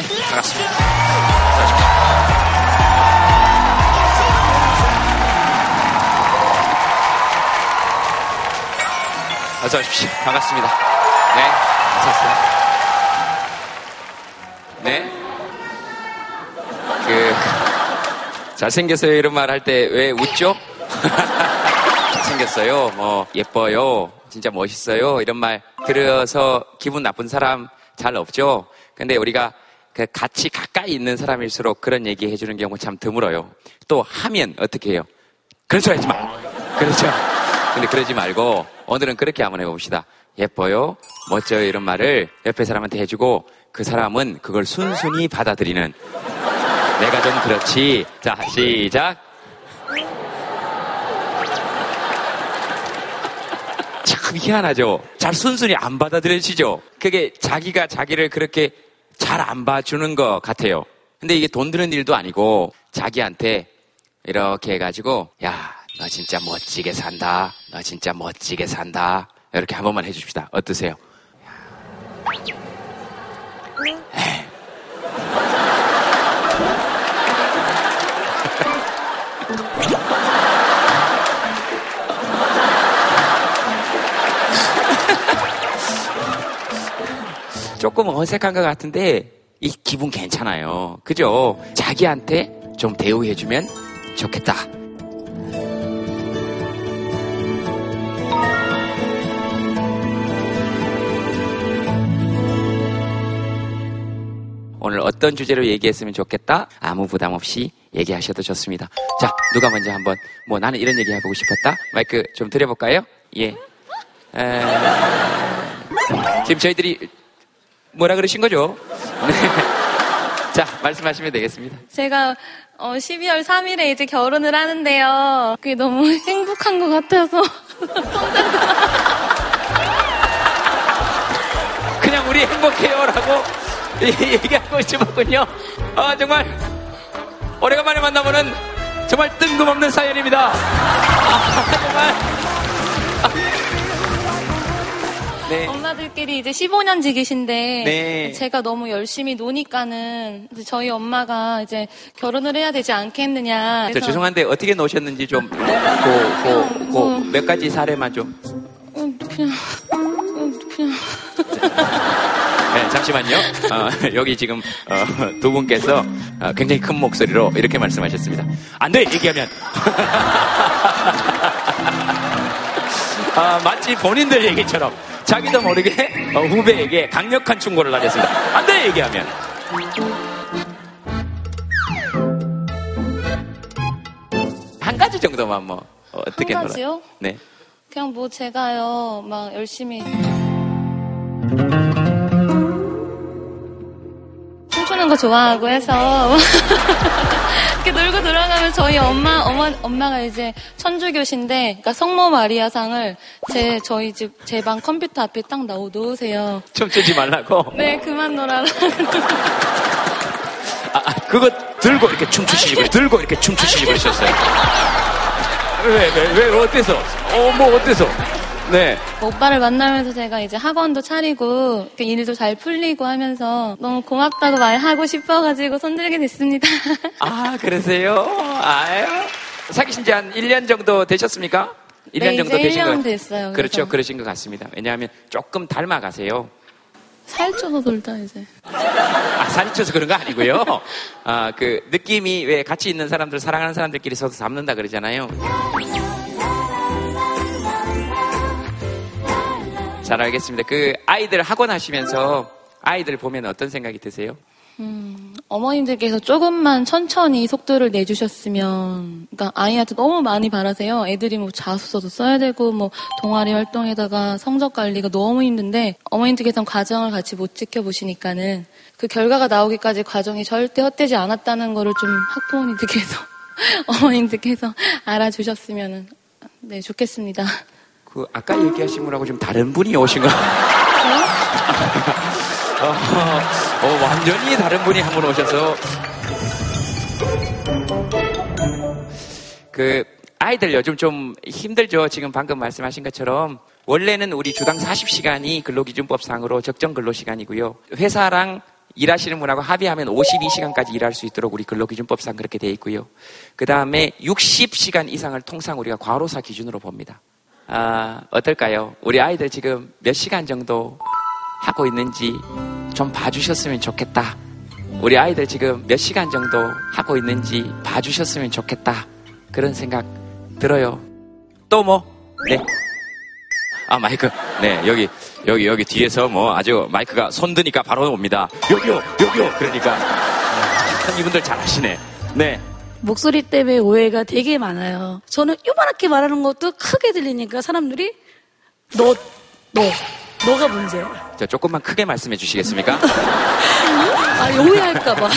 네, 반갑습니다. 어서 오십시오. 반갑습니다. 네, 어서 오세요. 네. 그, 잘생겼어요. 이런 말 할 때 왜 웃죠? 잘생겼어요. 뭐, 예뻐요. 진짜 멋있어요. 이런 말 들어서 기분 나쁜 사람 잘 없죠? 근데 우리가 그 같이 가까이 있는 사람일수록 그런 얘기 해주는 경우 참 드물어요. 또 하면 어떻게 해요? 그런 소리 하지 마. 그렇죠. 근데 그러지 말고 오늘은 그렇게 한번 해봅시다. 예뻐요, 멋져요 이런 말을 옆에 사람한테 해주고 그 사람은 그걸 순순히 받아들이는 내가 좀 그렇지. 자, 시작. 참 희한하죠. 잘 순순히 안 받아들여지죠. 그게 자기가 자기를 그렇게 잘 안 봐주는 것 같아요. 근데 이게 돈 드는 일도 아니고 자기한테 이렇게 해가지고 야, 너 진짜 멋지게 산다. 너 진짜 멋지게 산다. 이렇게 한 번만 해줍시다. 어떠세요? 조금 어색한 것 같은데 이 기분 괜찮아요. 그죠? 자기한테 좀 대우해주면 좋겠다. 오늘 어떤 주제로 얘기했으면 좋겠다? 아무 부담 없이 얘기하셔도 좋습니다. 자, 누가 먼저 한번, 뭐 나는 이런 얘기 해보고 싶었다? 마이크 좀 드려볼까요? 예. 에... 지금 저희들이 뭐라 그러신 거죠? 네. 자, 말씀하시면 되겠습니다. 제가 어, 12월 3일에 이제 결혼을 하는데요. 그게 너무 행복한 것 같아서. 그냥 우리 행복해요라고 얘기하고 싶었군요. 아, 정말 오래간만에 만나보는 정말 뜬금없는 사연입니다. 아, 정말. 네. 엄마들끼리 이제 15년 지기신데 네. 제가 너무 열심히 노니까는 저희 엄마가 이제 결혼을 해야 되지 않겠느냐. 저 죄송한데 어떻게 노셨는지 좀, 고, 고, 고, 몇 가지 사례만 좀. 어, 그냥 어, 그냥 네, 잠시만요. 어, 여기 지금 어, 두 분께서 어, 굉장히 큰 목소리로 이렇게 말씀하셨습니다. 안 돼! 얘기하면. 아, 마치 본인들 얘기처럼 자기도 모르게 어, 후배에게 강력한 충고를 하셨습니다. 안 돼! 얘기하면. 한 가지 정도만 뭐 어, 어떻게 한 놀아- 가지요? 네. 그냥 뭐 제가요 막 열심히 춤추는 거 좋아하고 해서 이렇게 놀고 돌아가면 저희 엄마 엄마 엄마가 이제 천주교신데 그러니까 성모 마리아상을 제 저희 집 제 방 컴퓨터 앞에 딱 넣어 놓으세요. 춤추지 말라고. 네 그만 놀아라. 아, 아, 그거 들고 이렇게 춤추시지 그래. 들고 이렇게 춤추시지 그러셨어요. 왜, 왜, 왜, 어때서? 어, 뭐, 어때서? 네. 오빠를 만나면서 제가 이제 학원도 차리고 일도 잘 풀리고 하면서 너무 고맙다고 말하고 싶어가지고 손들게 됐습니다. 아, 그러세요? 아유. 사귀신 지 한 1년 정도 되셨습니까? 1년 네, 정도 되신 1년 거 됐어요. 그렇죠. 그래서. 그러신 것 같습니다. 왜냐하면 조금 닮아가세요. 살쪄서 돌다 이제. 아, 살이 쪄서 그런 거 아니고요. 아, 그 느낌이 왜 같이 있는 사람들, 사랑하는 사람들끼리 서로 닮는다 그러잖아요. 잘 알겠습니다. 그 아이들 학원 하시면서 아이들 보면 어떤 생각이 드세요? 음, 어머님들께서 조금만 천천히 속도를 내주셨으면, 그러니까 아이한테 너무 많이 바라세요. 애들이 뭐 자소서도 써야 되고, 뭐 동아리 활동에다가 성적 관리가 너무 힘든데, 어머님들께서는 과정을 같이 못 지켜보시니까는 그 결과가 나오기까지 과정이 절대 헛되지 않았다는 거를 좀 학부모님들께서, 어머님들께서 알아주셨으면, 네, 좋겠습니다. 그 아까 얘기하신 분하고 좀 다른 분이 오신 거. 어, 어, 완전히 다른 분이 한 분 오셔서 그 아이들 요즘 좀 힘들죠. 지금 방금 말씀하신 것처럼 원래는 우리 주당 40시간이 근로기준법상으로 적정 근로시간이고요. 회사랑 일하시는 분하고 합의하면 52시간까지 일할 수 있도록 우리 근로기준법상 그렇게 돼 있고요. 그 다음에 60시간 이상을 통상 우리가 과로사 기준으로 봅니다. 아, 어떨까요? 우리 아이들 지금 몇 시간 정도 하고 있는지 좀 봐주셨으면 좋겠다. 우리 아이들 지금 몇 시간 정도 하고 있는지 봐주셨으면 좋겠다. 그런 생각 들어요. 또 뭐? 네. 아, 마이크. 네, 여기, 여기, 여기 뒤에서 뭐 아주 마이크가 손 드니까 바로 옵니다. 여기요, 여기요. 그러니까. 참 이분들 잘하시네. 네. 목소리 때문에 오해가 되게 많아요. 저는 요만하게 말하는 것도 크게 들리니까 사람들이 너, 너, 너가 문제야. 자, 조금만 크게 말씀해 주시겠습니까? 아, 오해할까봐.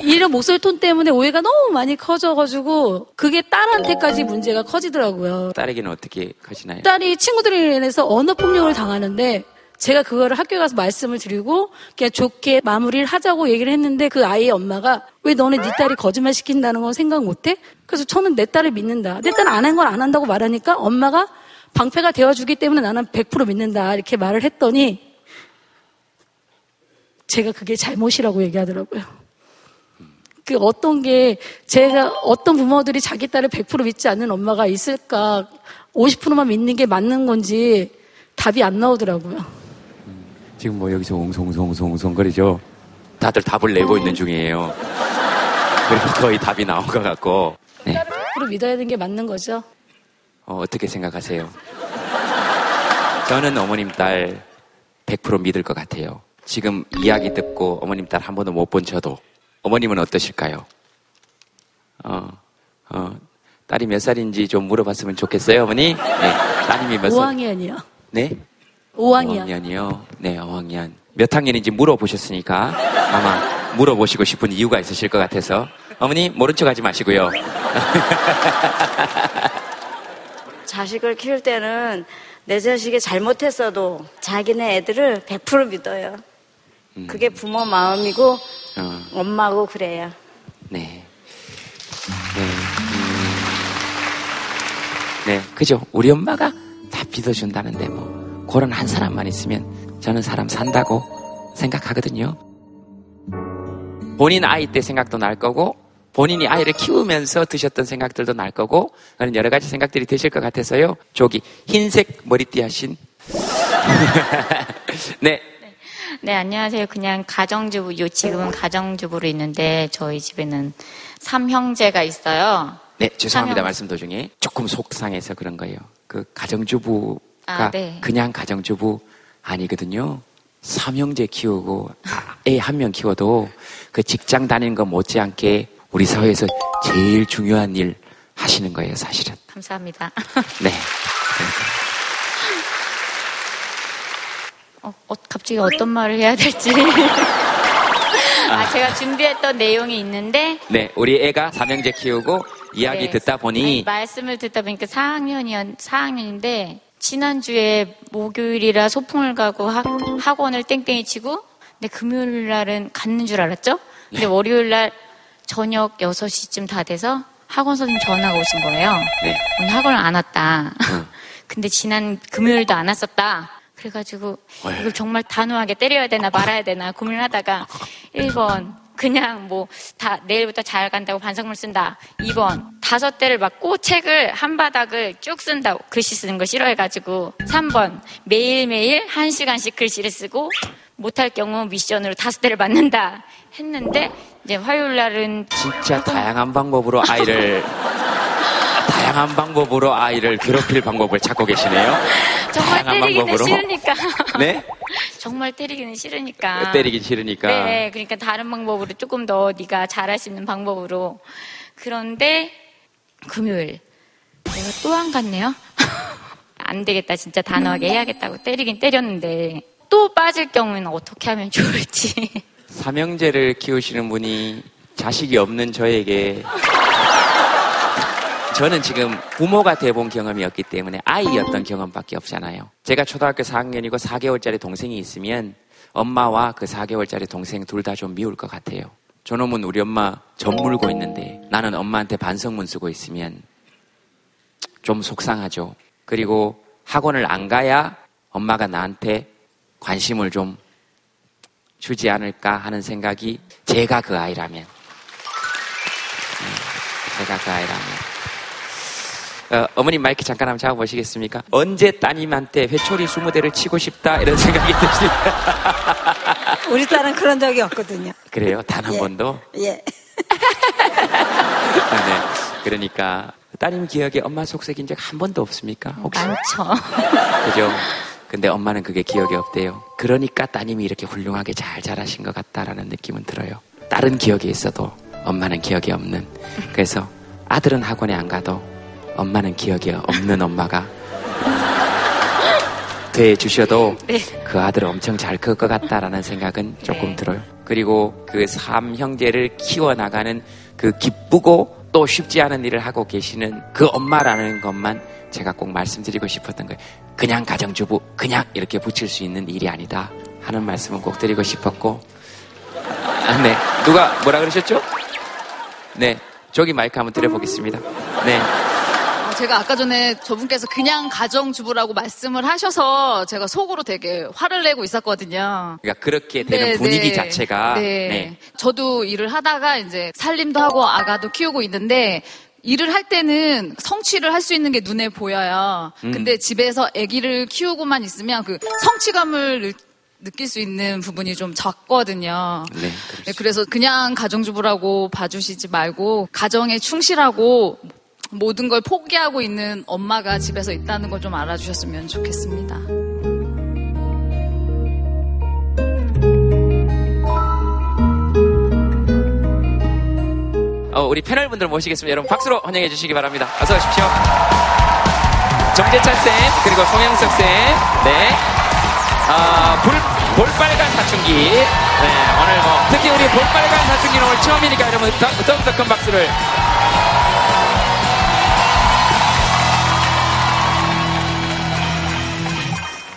이런 목소리 톤 때문에 오해가 너무 많이 커져가지고 그게 딸한테까지 문제가 커지더라고요. 딸에게는 어떻게 커지나요? 딸이 친구들에 인해서 언어 폭력을 당하는데 제가 그거를 학교에 가서 말씀을 드리고 그냥 좋게 마무리를 하자고 얘기를 했는데 그 아이의 엄마가 왜 너네 네 딸이 거짓말 시킨다는 건 생각 못해? 그래서 저는 내 딸을 믿는다. 내 딸은 안 한 건 안 한다고 말하니까 엄마가 방패가 되어주기 때문에 나는 100% 믿는다. 이렇게 말을 했더니 제가 그게 잘못이라고 얘기하더라고요. 그 어떤 게 제가 어떤 부모들이 자기 딸을 100% 믿지 않는 엄마가 있을까 50%만 믿는 게 맞는 건지 답이 안 나오더라고요. 지금 뭐 여기서 웅성웅성웅성거리죠. 다들 답을 내고 있는 중이에요. 그리고 거의 답이 나온 것 같고. 네. 100% 믿어야 되는 게 맞는 거죠. 어, 어떻게 생각하세요? 저는 어머님 딸 100% 믿을 것 같아요. 지금 이야기 듣고 어머님 딸 한 번도 못 본 저도 어머님은 어떠실까요? 어, 어, 딸이 몇 살인지 좀 물어봤으면 좋겠어요, 어머니? 네, 따님이 몇 살? 5학년이요. 네? 5학년. 5학년이요. 네, 5학년. 몇 학년인지 물어보셨으니까 아마 물어보시고 싶은 이유가 있으실 것 같아서 어머니 모른 척 하지 마시고요. 자식을 키울 때는 내 자식이 잘못했어도 자기네 애들을 100% 믿어요. 음. 그게 부모 마음이고 어, 엄마고 그래요. 네. 네. 음, 네, 그죠. 우리 엄마가 다 믿어준다는데 뭐 그런 한 사람만 있으면 저는 사람 산다고 생각하거든요. 본인 아이 때 생각도 날 거고 본인이 아이를 키우면서 드셨던 생각들도 날 거고 그런 여러 가지 생각들이 드실 것 같아서요. 저기 흰색 머리띠 하신 네. 네, 안녕하세요. 그냥 가정주부, 요 지금은 가정주부로 있는데 저희 집에는 삼형제가 있어요. 네, 죄송합니다. 삼형- 말씀 도중에 조금 속상해서 그런 거예요. 그 가정주부 가 아, 네. 그냥 가정주부 아니거든요. 삼형제 키우고 애 한 명 키워도 그 직장 다니는 거 못지않게 우리 사회에서 제일 중요한 일 하시는 거예요, 사실은. 감사합니다. 네. 어, 어, 갑자기 어떤 말을 해야 될지. 아, 제가 준비했던 내용이 있는데 네, 우리 애가 삼형제 키우고 이야기 네. 듣다 보니 아니, 말씀을 듣다 보니까 4학년이었 4학년인데 지난주에 목요일이라 소풍을 가고 학, 학원을 땡땡이 치고 근데 금요일 날은 갔는 줄 알았죠? 네. 근데 월요일 날 저녁 6시쯤 다 돼서 학원 선생님 전화가 오신 거예요. 네. 오늘 학원을 안 왔다. 응. 근데 지난 금요일도 안 왔었다. 그래가지고 왜? 이걸 정말 단호하게 때려야 되나 말아야 되나 고민을 하다가 1번 그냥 뭐 다 내일부터 잘 간다고 반성문 쓴다. 2번 다섯 대를 맞고 책을 한 바닥을 쭉 쓴다고 글씨 쓰는 거 싫어해가지고 3번 매일매일 한 시간씩 글씨를 쓰고 못할 경우 미션으로 다섯 대를 맞는다 했는데 이제 화요일 날은 진짜 다양한 방법으로 아이를 다양한 방법으로 아이를 괴롭힐 방법을 찾고 계시네요. 정말 때리기는 방법으로. 싫으니까 네? 정말 때리기는 싫으니까 때리기 싫으니까. 네, 그러니까 다른 방법으로 조금 더 네가 잘할 수 있는 방법으로. 그런데 금요일 내가 또 안 갔네요. 안 되겠다, 진짜 단호하게 해야겠다고 때리긴 때렸는데 또 빠질 경우에는 어떻게 하면 좋을지. 삼형제를 키우시는 분이 자식이 없는 저에게 저는 지금 부모가 돼본 경험이 없기 때문에 아이였던 경험밖에 없잖아요. 제가 초등학교 4학년이고 4개월짜리 동생이 있으면 엄마와 그 4개월짜리 동생 둘 다 좀 미울 것 같아요. 저놈은 우리 엄마 젖 물고 있는데 나는 엄마한테 반성문 쓰고 있으면 좀 속상하죠. 그리고 학원을 안 가야 엄마가 나한테 관심을 좀 주지 않을까 하는 생각이 제가 그 아이라면 음, 제가 그 아이라면 어, 어머님 마이크 잠깐 한번 잡아보시겠습니까? 언제 따님한테 회초리 20대를 치고 싶다 이런 생각이 드십니까? 우리 딸은 그런 적이 없거든요. 그래요? 단한 예. 번도? 예. 아, 네. 그러니까 따님 기억에 엄마 속색인 적 한 번도 없습니까? 혹시? 많죠. 그죠? 근데 엄마는 그게 기억이 없대요. 그러니까 따님이 이렇게 훌륭하게 잘 자라신 것 같다라는 느낌은 들어요. 다른 기억이 있어도 엄마는 기억이 없는. 그래서 아들은 학원에 안 가도 엄마는 기억이 없는 엄마가 돼 주셔도 그 아들을 엄청 잘 클 것 같다라는 생각은 조금 네. 들어요. 그리고 그 삼 형제를 키워나가는 그 기쁘고 또 쉽지 않은 일을 하고 계시는 그 엄마라는 것만 제가 꼭 말씀드리고 싶었던 거예요. 그냥 가정주부, 그냥 이렇게 붙일 수 있는 일이 아니다 하는 말씀은 꼭 드리고 싶었고. 아, 네. 누가 뭐라 그러셨죠? 네. 저기 마이크 한번 드려보겠습니다. 네. 어, 제가 아까 전에 저분께서 그냥 가정주부라고 말씀을 하셔서 제가 속으로 되게 화를 내고 있었거든요. 그러니까 그렇게 되는 네, 분위기 네. 자체가 네. 네. 저도 일을 하다가 이제 살림도 하고 아가도 키우고 있는데 일을 할 때는 성취를 할 수 있는 게 눈에 보여요. 음. 근데 집에서 아기를 키우고만 있으면 그 성취감을 느- 느낄 수 있는 부분이 좀 적거든요. 네. 네, 그래서 그냥 가정주부라고 봐주시지 말고 가정에 충실하고 모든 걸 포기하고 있는 엄마가 집에서 있다는 걸 좀 알아주셨으면 좋겠습니다. 어, 우리 패널 분들 모시겠습니다. 여러분 박수로 환영해 주시기 바랍니다. 어서 오십시오. 정재찬 쌤 그리고 송영석 쌤, 네, 아, 불 볼빨간 사춘기, 네, 오늘 뭐 특히 우리 볼빨간 사춘기는 오늘 처음이니까 여러분 더, 더욱더 큰 박수를.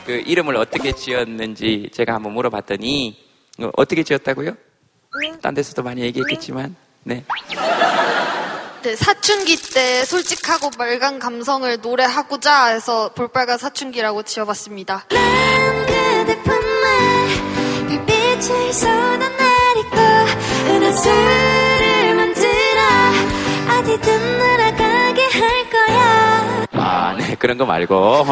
그 이름을 어떻게 지었는지 제가 한번 물어봤더니 어, 어떻게 지었다고요? 딴 데서도 많이 얘기했겠지만, 네. 네, 사춘기 때 솔직하고 맑은 감성을 노래하고자 해서 볼빨간 사춘기라고 지어봤습니다. 그대 품에 별빛을 쏟아내리고 은하수를 만들어 어디든 날아가게 할 거야 아, 네, 그런 거 말고.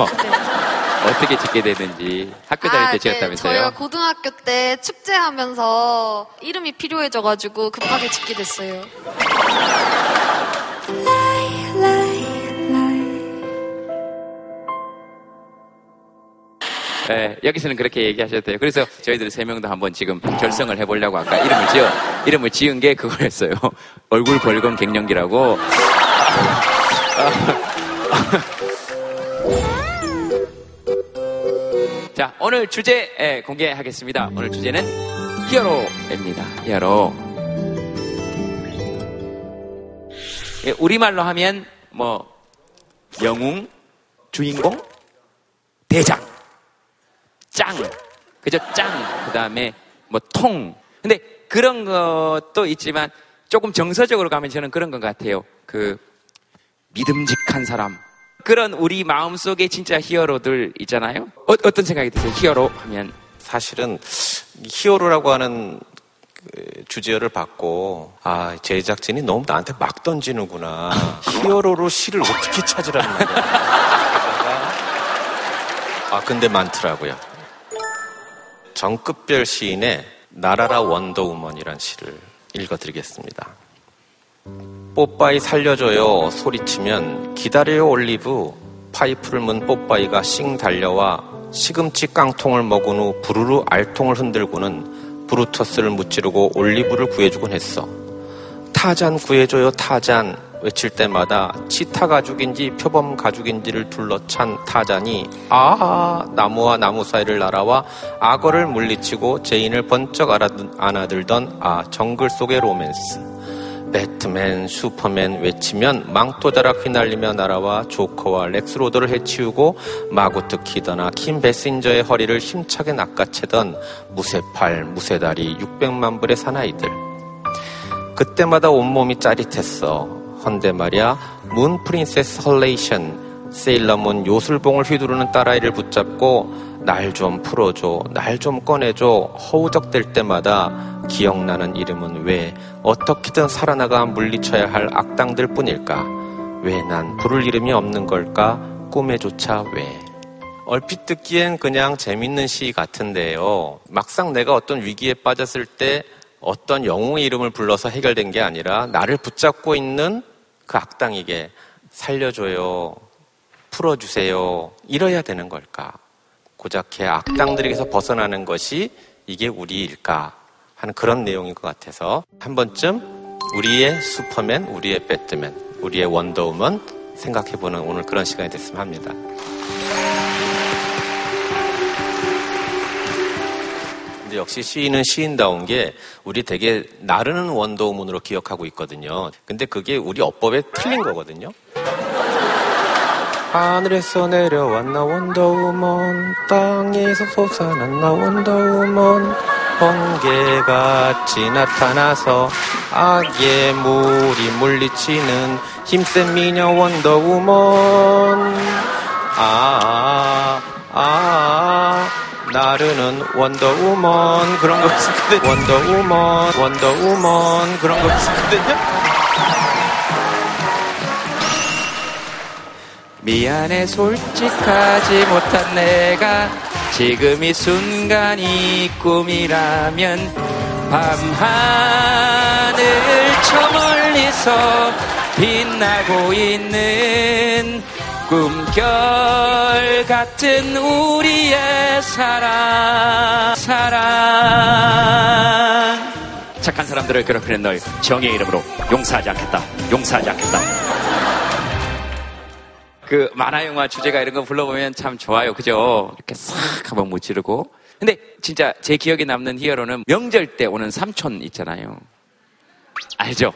어떻게 짓게 됐는지 학교 다닐 때 네, 지었다면서요? 저희가 고등학교 때 축제하면서 이름이 필요해져가지고 급하게 짓게 됐어요. 네, 여기서는 그렇게 얘기하셨대요. 그래서 저희들 세 명도 한번 지금 결성을 해보려고 아까 이름을 지어, 이름을 지은 게 그거였어요. 얼굴 벌건 갱년기라고. 자, 오늘 주제 예, 공개하겠습니다. 오늘 주제는 히어로입니다. 히어로. 예, 우리말로 하면 뭐 영웅, 주인공, 대장, 짱, 그죠? 짱. 그 다음에 뭐 통. 근데 그런 것도 있지만 조금 정서적으로 가면 저는 그런 것 같아요. 그 믿음직한 사람. 그런 우리 마음속에 진짜 히어로들 있잖아요. 어, 어떤 생각이 드세요? 히어로 하면. 사실은 히어로라고 하는 그 주제어를 받고 아 제작진이 너무 나한테 막 던지는구나. 히어로로 시를 어떻게 찾으라는 거야? 아 근데 많더라고요. 정끝별 시인의 나라라 원더우먼이란 시를 읽어드리겠습니다 뽀빠이 살려줘요 소리치면 기다려요 올리브. 파이프를 문 뽀빠이가 씩 달려와 시금치 깡통을 먹은 후 부르르 알통을 흔들고는 브루터스를 무찌르고 올리브를 구해주곤 했어. 타잔 구해줘요 타잔. 외칠 때마다 치타 가죽인지 표범 가죽인지를 둘러찬 타잔이 아 나무와 나무 사이를 날아와 악어를 물리치고 제인을 번쩍 안아들던 아 정글 속의 로맨스 배트맨, 슈퍼맨 외치면 망토자락 휘날리며 날아와 조커와 렉스 루터를 해치우고 마고 키더나 킴 베이싱어의 허리를 힘차게 낚아채던 무쇠팔, 무쇠다리 600만 불의 사나이들. 그때마다 온몸이 짜릿했어. 헌데 말이야, 문 프린세스 헐레이션, 세일러문 요술봉을 휘두르는 딸아이를 붙잡고 날 좀 풀어줘, 날 좀 꺼내줘, 허우적댈 때마다 기억나는 이름은 왜, 어떻게든 살아나가 물리쳐야 할 악당들 뿐일까? 왜 난 부를 이름이 없는 걸까? 꿈에조차 왜? 얼핏 듣기엔 그냥 재밌는 시 같은데요. 막상 내가 어떤 위기에 빠졌을 때 어떤 영웅의 이름을 불러서 해결된 게 아니라 나를 붙잡고 있는 그 악당에게 살려줘요. 풀어주세요. 이래야 되는 걸까? 고작해 악당들에게서 벗어나는 것이 이게 우리일까? 하는 그런 내용인 것 같아서 한 번쯤 우리의 슈퍼맨, 우리의 배트맨, 우리의 원더우먼 생각해보는 오늘 그런 시간이 됐으면 합니다. 근데 역시 시인은 시인다운 게 우리 되게 나르는 원더우먼으로 기억하고 있거든요. 근데 그게 우리 어법에 틀린 거거든요. 하늘에서 내려왔나 원더우먼 땅에서 솟아났나 원더우먼. 번개같이 나타나서 악의 물이 물리치는 힘센 미녀 원더우먼. 아, 아, 아, 나르는 원더우먼. 그런 거 있었거든요 원더우먼 원더우먼. 그런 거 있었거든요 미안해 솔직하지 못한 내가 지금 이 순간이 꿈이라면 밤하늘 저 멀리서 빛나고 있는 꿈결 같은 우리의 사랑 사랑. 착한 사람들을 괴롭히는 널 정의의 이름으로 용서하지 않겠다. 용서하지 않겠다 그 만화 영화 주제가 이런 거 불러보면 참 좋아요. 그죠? 이렇게 싹 한번 무찌르고. 근데 진짜 제 기억에 남는 히어로는 명절 때 오는 삼촌 있잖아요. 알죠?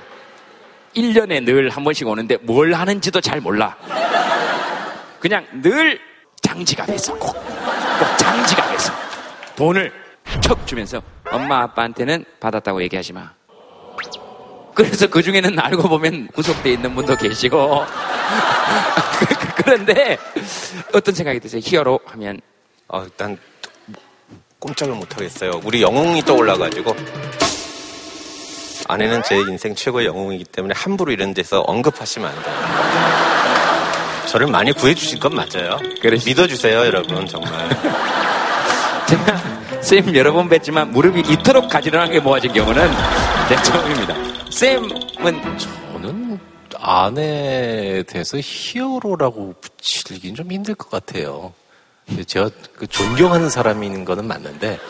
1년에 늘 한 번씩 오는데 뭘 하는지도 잘 몰라. 그냥 늘 장지갑에서 꼭, 꼭 장지갑에서 돈을 척 주면서 엄마 아빠한테는 받았다고 얘기하지 마. 그래서 그 중에는 알고 보면 구속돼 있는 분도 계시고 그런데 어떤 생각이 드세요? 히어로 하면 어, 일단 꼼짝을 못 하겠어요. 우리 영웅이 떠올라가지고 아내는 제 인생 최고의 영웅이기 때문에 함부로 이런 데서 언급하시면 안 돼요. 저를 많이 구해주실 건 맞아요. 그래. 믿어주세요, 여러분 정말. 제가 쌤 여러 번 뵀지만 무릎이 이토록 가지런하게 게 모아진 경우는 내 처음입니다. 쌤은 저는 아내에 대해서 히어로라고 붙이긴 좀 힘들 것 같아요. 제가 그 존경하는 사람인 거는 맞는데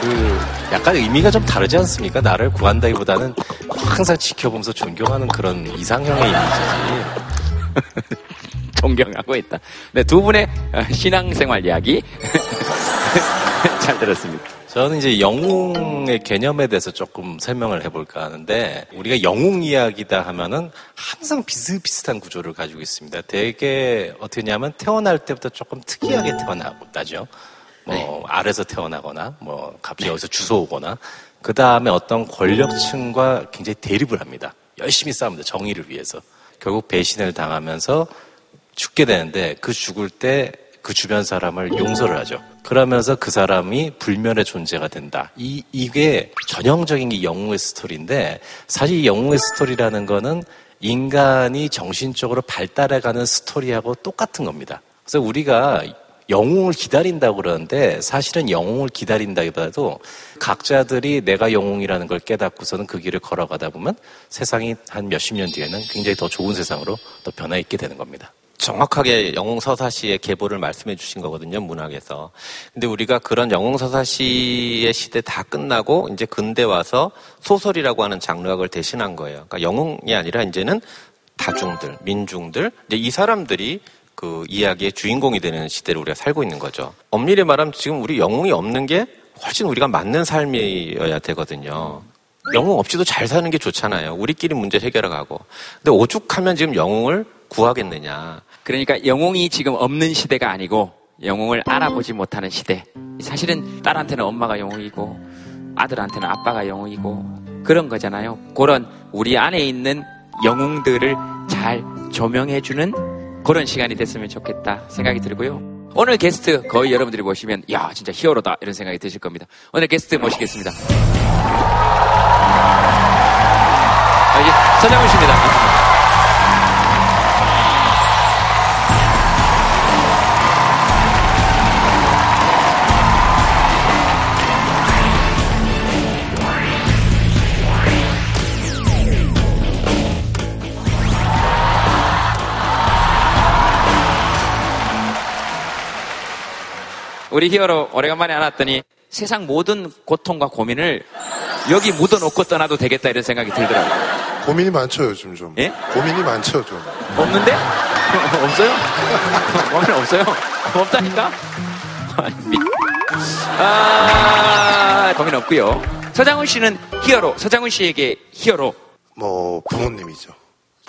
그 약간 의미가 좀 다르지 않습니까? 나를 구한다기보다는 항상 지켜보면서 존경하는 그런 이상형의 이미지지. 존경하고 있다. 네, 두 분의 신앙생활 이야기 잘 들었습니다. 저는 이제 영웅의 개념에 대해서 조금 설명을 해볼까 하는데 우리가 영웅 이야기다 하면은 항상 비슷비슷한 구조를 가지고 있습니다. 되게 어떻게 냐면 태어날 때부터 조금 특이하게 태어나고 나죠. 뭐 네. 아래서 태어나거나 뭐 갑자기 네. 어디서 주워 오거나 그 다음에 어떤 권력층과 굉장히 대립을 합니다. 열심히 싸웁니다. 정의를 위해서. 결국 배신을 당하면서 죽게 되는데 그 죽을 때 그 주변 사람을 용서를 하죠. 그러면서 그 사람이 불멸의 존재가 된다. 이, 이게 전형적인 이 영웅의 스토리인데 사실 이 영웅의 스토리라는 거는 인간이 정신적으로 발달해가는 스토리하고 똑같은 겁니다. 그래서 우리가 영웅을 기다린다고 그러는데 사실은 영웅을 기다린다기보다도 각자들이 내가 영웅이라는 걸 깨닫고서는 그 길을 걸어가다 보면 세상이 한 몇십 년 뒤에는 굉장히 더 좋은 세상으로 또 변화 있게 되는 겁니다. 정확하게 영웅서사시의 계보를 말씀해 주신 거거든요, 문학에서. 근데 우리가 그런 영웅서사시의 시대 다 끝나고 이제 근대 와서 소설이라고 하는 장르학을 대신한 거예요. 그러니까 영웅이 아니라 이제는 다중들, 민중들, 이제 이 사람들이 그 이야기의 주인공이 되는 시대를 우리가 살고 있는 거죠. 엄밀히 말하면 지금 우리 영웅이 없는 게 훨씬 우리가 맞는 삶이어야 되거든요. 영웅 없이도 잘 사는 게 좋잖아요. 우리끼리 문제 해결하고. 근데 오죽하면 지금 영웅을 구하겠느냐. 그러니까 영웅이 지금 없는 시대가 아니고 영웅을 알아보지 못하는 시대. 사실은 딸한테는 엄마가 영웅이고 아들한테는 아빠가 영웅이고 그런 거잖아요. 그런 우리 안에 있는 영웅들을 잘 조명해주는 그런 시간이 됐으면 좋겠다 생각이 들고요. 오늘 게스트 거의 여러분들이 보시면 야 진짜 히어로다 이런 생각이 드실 겁니다. 오늘 게스트 모시겠습니다. 여기 서장훈 씨입니다. 우리 히어로 오래간만에 안왔더니 세상 모든 고통과 고민을 여기 묻어놓고 떠나도 되겠다 이런 생각이 들더라고요. 고민이 많죠 요즘 좀. 예? 고민이 많죠 좀. 없는데? 없어요? 고민 없어요? 없다니까? 아, 고민 없고요. 서장훈 씨는 히어로, 서장훈 씨에게 히어로. 뭐 부모님이죠.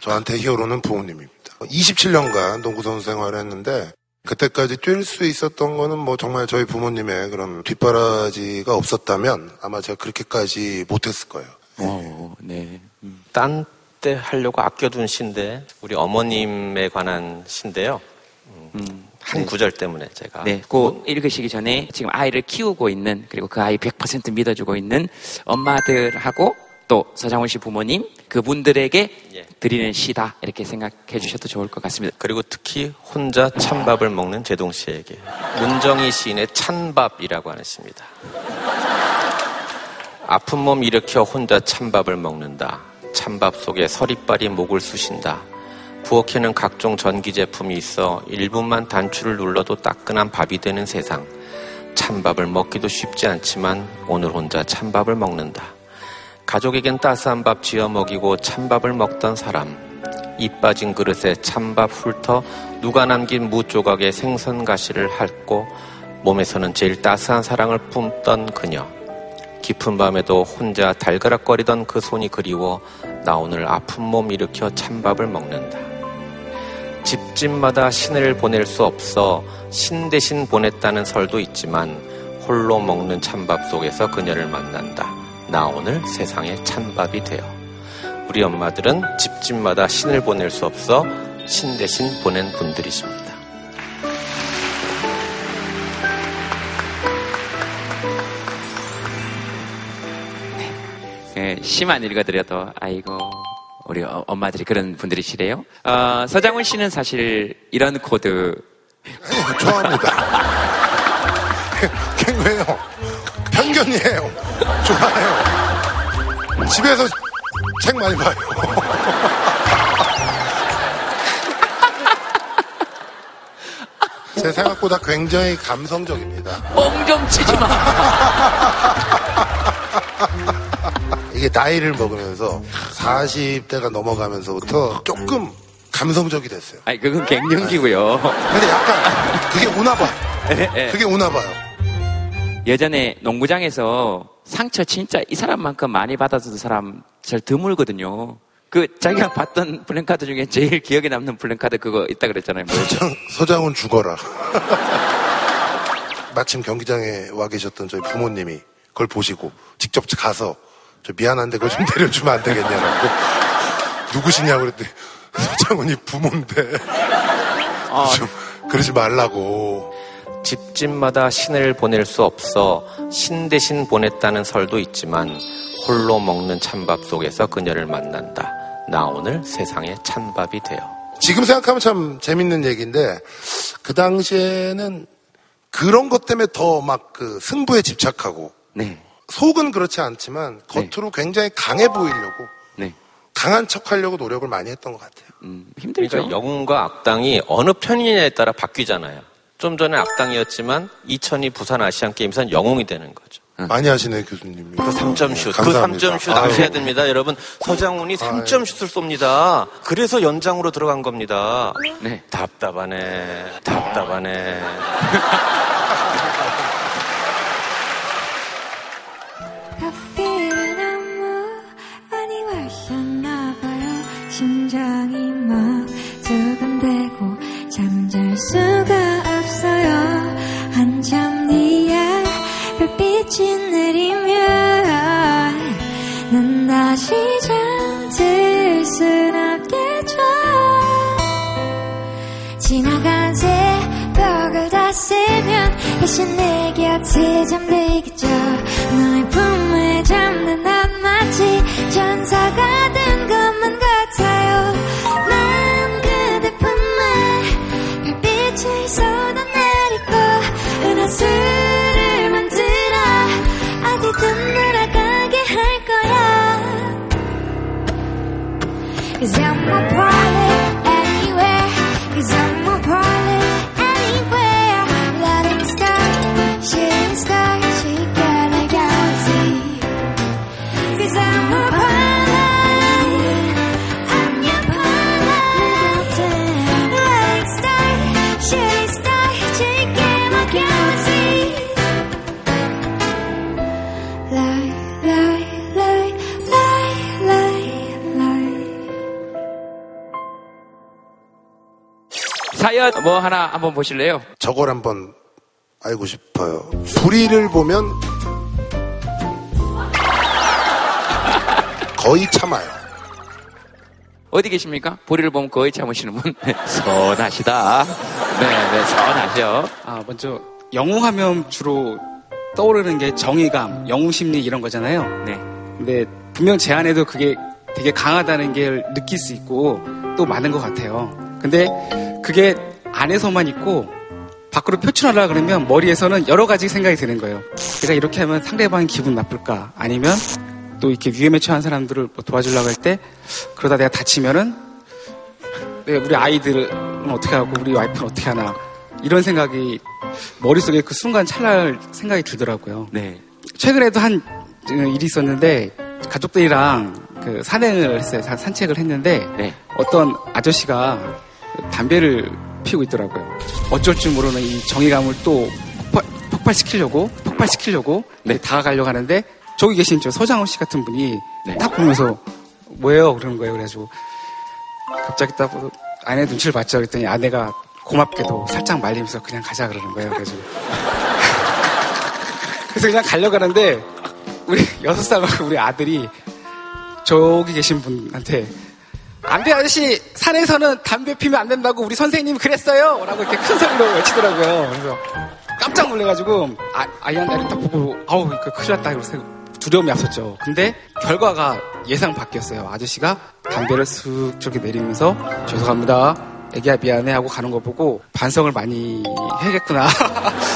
저한테 히어로는 부모님입니다. 27년간 농구 선수 생활을 했는데 그때까지 뛸 수 있었던 거는 뭐 정말 저희 부모님의 그런 뒷바라지가 없었다면 아마 제가 그렇게까지 못했을 거예요. 오, 네. 딴때 하려고 아껴둔 시인데 우리 어머님에 관한 시인데요. 음, 한 네. 구절 때문에 제가 네, 그 읽으시기 전에 지금 아이를 키우고 있는 그리고 그 아이 100% 믿어주고 있는 엄마들하고 또 서장훈 씨 부모님 그분들에게 예. 드리는 시다 이렇게 생각해 주셔도 좋을 것 같습니다. 그리고 특히 혼자 찬밥을 먹는 제동 씨에게 문정희 시인의 찬밥이라고 하는 시입니다. 아픈 몸 일으켜 혼자 찬밥을 먹는다. 찬밥 속에 서리빨이 목을 쑤신다. 부엌에는 각종 전기 제품이 있어 1분만 단추를 눌러도 따끈한 밥이 되는 세상. 찬밥을 먹기도 쉽지 않지만 오늘 혼자 찬밥을 먹는다. 가족에겐 따스한 밥 지어 먹이고 찬밥을 먹던 사람. 입 빠진 그릇에 찬밥 훑어 누가 남긴 무 조각에 생선 가시를 핥고 몸에서는 제일 따스한 사랑을 뿜던 그녀. 깊은 밤에도 혼자 달그락거리던 그 손이 그리워 나 오늘 아픈 몸 일으켜 찬밥을 먹는다. 집집마다 신을 보낼 수 없어 신 대신 보냈다는 설도 있지만 홀로 먹는 찬밥 속에서 그녀를 만난다. 나 오늘 세상에 찬밥이 되어. 우리 엄마들은 집집마다 신을 보낼 수 없어 신 대신 보낸 분들이십니다. 예, 시만 읽어드려도 아이고 우리 어- 엄마들이 그런 분들이시래요. 어, 서장훈 씨는 사실 이런 코드 좋아합니다. 왜요? 편견이에요. 좋아해요. 집에서 책 많이 봐요. 제 생각보다 굉장히 감성적입니다. 뻥좀 치지 마. 이게 나이를 먹으면서 40대가 넘어가면서부터 조금 감성적이 됐어요. 아니 그건 갱년기고요. 근데 약간 그게 오나 봐요. 예. 그게 오나 봐요. 예전에 농구장에서 상처 진짜 이 사람만큼 많이 받아준 사람 잘 드물거든요. 그 자기가 봤던 플랜카드 중에 제일 기억에 남는 플랜카드 그거 있다 그랬잖아요. 서장, 서장훈 죽어라. 마침 경기장에 와 계셨던 저희 부모님이 그걸 보시고 직접 가서 저 미안한데 그거 좀 내려주면 안 되겠냐고 누구시냐고 그랬더니 서장훈이 부모인데 좀 그러지 말라고 집집마다 신을 보낼 수 없어 신 대신 보냈다는 설도 있지만 홀로 먹는 찬밥 속에서 그녀를 만난다. 나 오늘 세상에 찬밥이 되어. 지금 생각하면 참 재밌는 얘기인데 그 당시에는 그런 것 때문에 더 막 그 승부에 집착하고 네. 속은 그렇지 않지만 겉으로 굉장히 강해 보이려고 네. 강한 척하려고 노력을 많이 했던 것 같아요. 음, 힘들죠. 그러니까 영웅과 악당이 어느 편이냐에 따라 바뀌잖아요. 좀 전에 악당이었지만 2002 부산 아시안 게임에서는 영웅이 되는 거죠. 많이 하시네 교수님이. 그 3점 슛, 그 감사합니다. 3점 슛. 아셔야 됩니다, 여러분. 서장훈이 3점 슛을 쏩니다. 그래서 연장으로 들어간 겁니다. 네. 답답하네, 답답하네. 심장이 막 두근대고 잠잘 수가 빛이 내리면 난 다시 잠들 순 없겠죠. 지나간 새벽을 다시 다시 내 곁에 잠들겠죠. 너의 품에 잠든 난 마치 천사가 된 것만 같 뭐 하나 한번 보실래요? 저걸 한번 알고 싶어요. 불의를 보면 거의 참아요. 어디 계십니까? 보리를 보면 거의 참으시는 분. 선하시다. 네, 네, 선하죠. 아, 먼저 영웅하면 주로 떠오르는 게 정의감, 영웅심리 이런 거잖아요. 네. 근데 분명 제 안에도 그게 되게 강하다는 걸 느낄 수 있고 또 많은 것 같아요. 근데 그게 안에서만 있고 밖으로 표출하려 그러면 머리에서는 여러 가지 생각이 드는 거예요. 내가 이렇게 하면 상대방이 기분 나쁠까? 아니면 또 이렇게 위험에 처한 사람들을 뭐 도와주려고 할 때 그러다 내가 다치면은 네, 우리 아이들은 어떻게 하고 우리 와이프는 어떻게 하나 이런 생각이 머릿속에 그 순간 찰날 생각이 들더라고요. 네. 최근에도 한 어, 일이 있었는데 가족들이랑 그 산행을 했어요. 산- 산책을 했는데 네. 어떤 아저씨가 담배를 피우고 있더라고요. 어쩔 줄 모르는 이 정의감을 또 폭발, 시키려고 폭발시키려고 네. 다가가려고 하는데 저기 계신 저 서장훈 씨 같은 분이 네. 딱 보면서 뭐예요? 그러는 거예요. 그래가지고 갑자기 딱 아내 눈치를 봤죠. 그랬더니 아내가 고맙게도 살짝 말리면서 그냥 가자 그러는 거예요. 그래가지고 그래서 그냥 가려고 하는데 우리 여섯 살 먹은 우리 아들이 저기 계신 분한테 안돼 아저씨 산에서는 담배 피면 안 된다고 우리 선생님이 그랬어요! 라고 이렇게 큰 소리로 외치더라고요. 그래서 깜짝 놀래가지고 아, 아이한테 딱 보고 아우 그 큰일 났다 그래서 두려움이 앞섰죠. 근데 결과가 예상 바뀌었어요. 아저씨가 담배를 쓱 저렇게 내리면서 죄송합니다. 애기야 미안해 하고 가는 거 보고 반성을 많이 해야겠구나.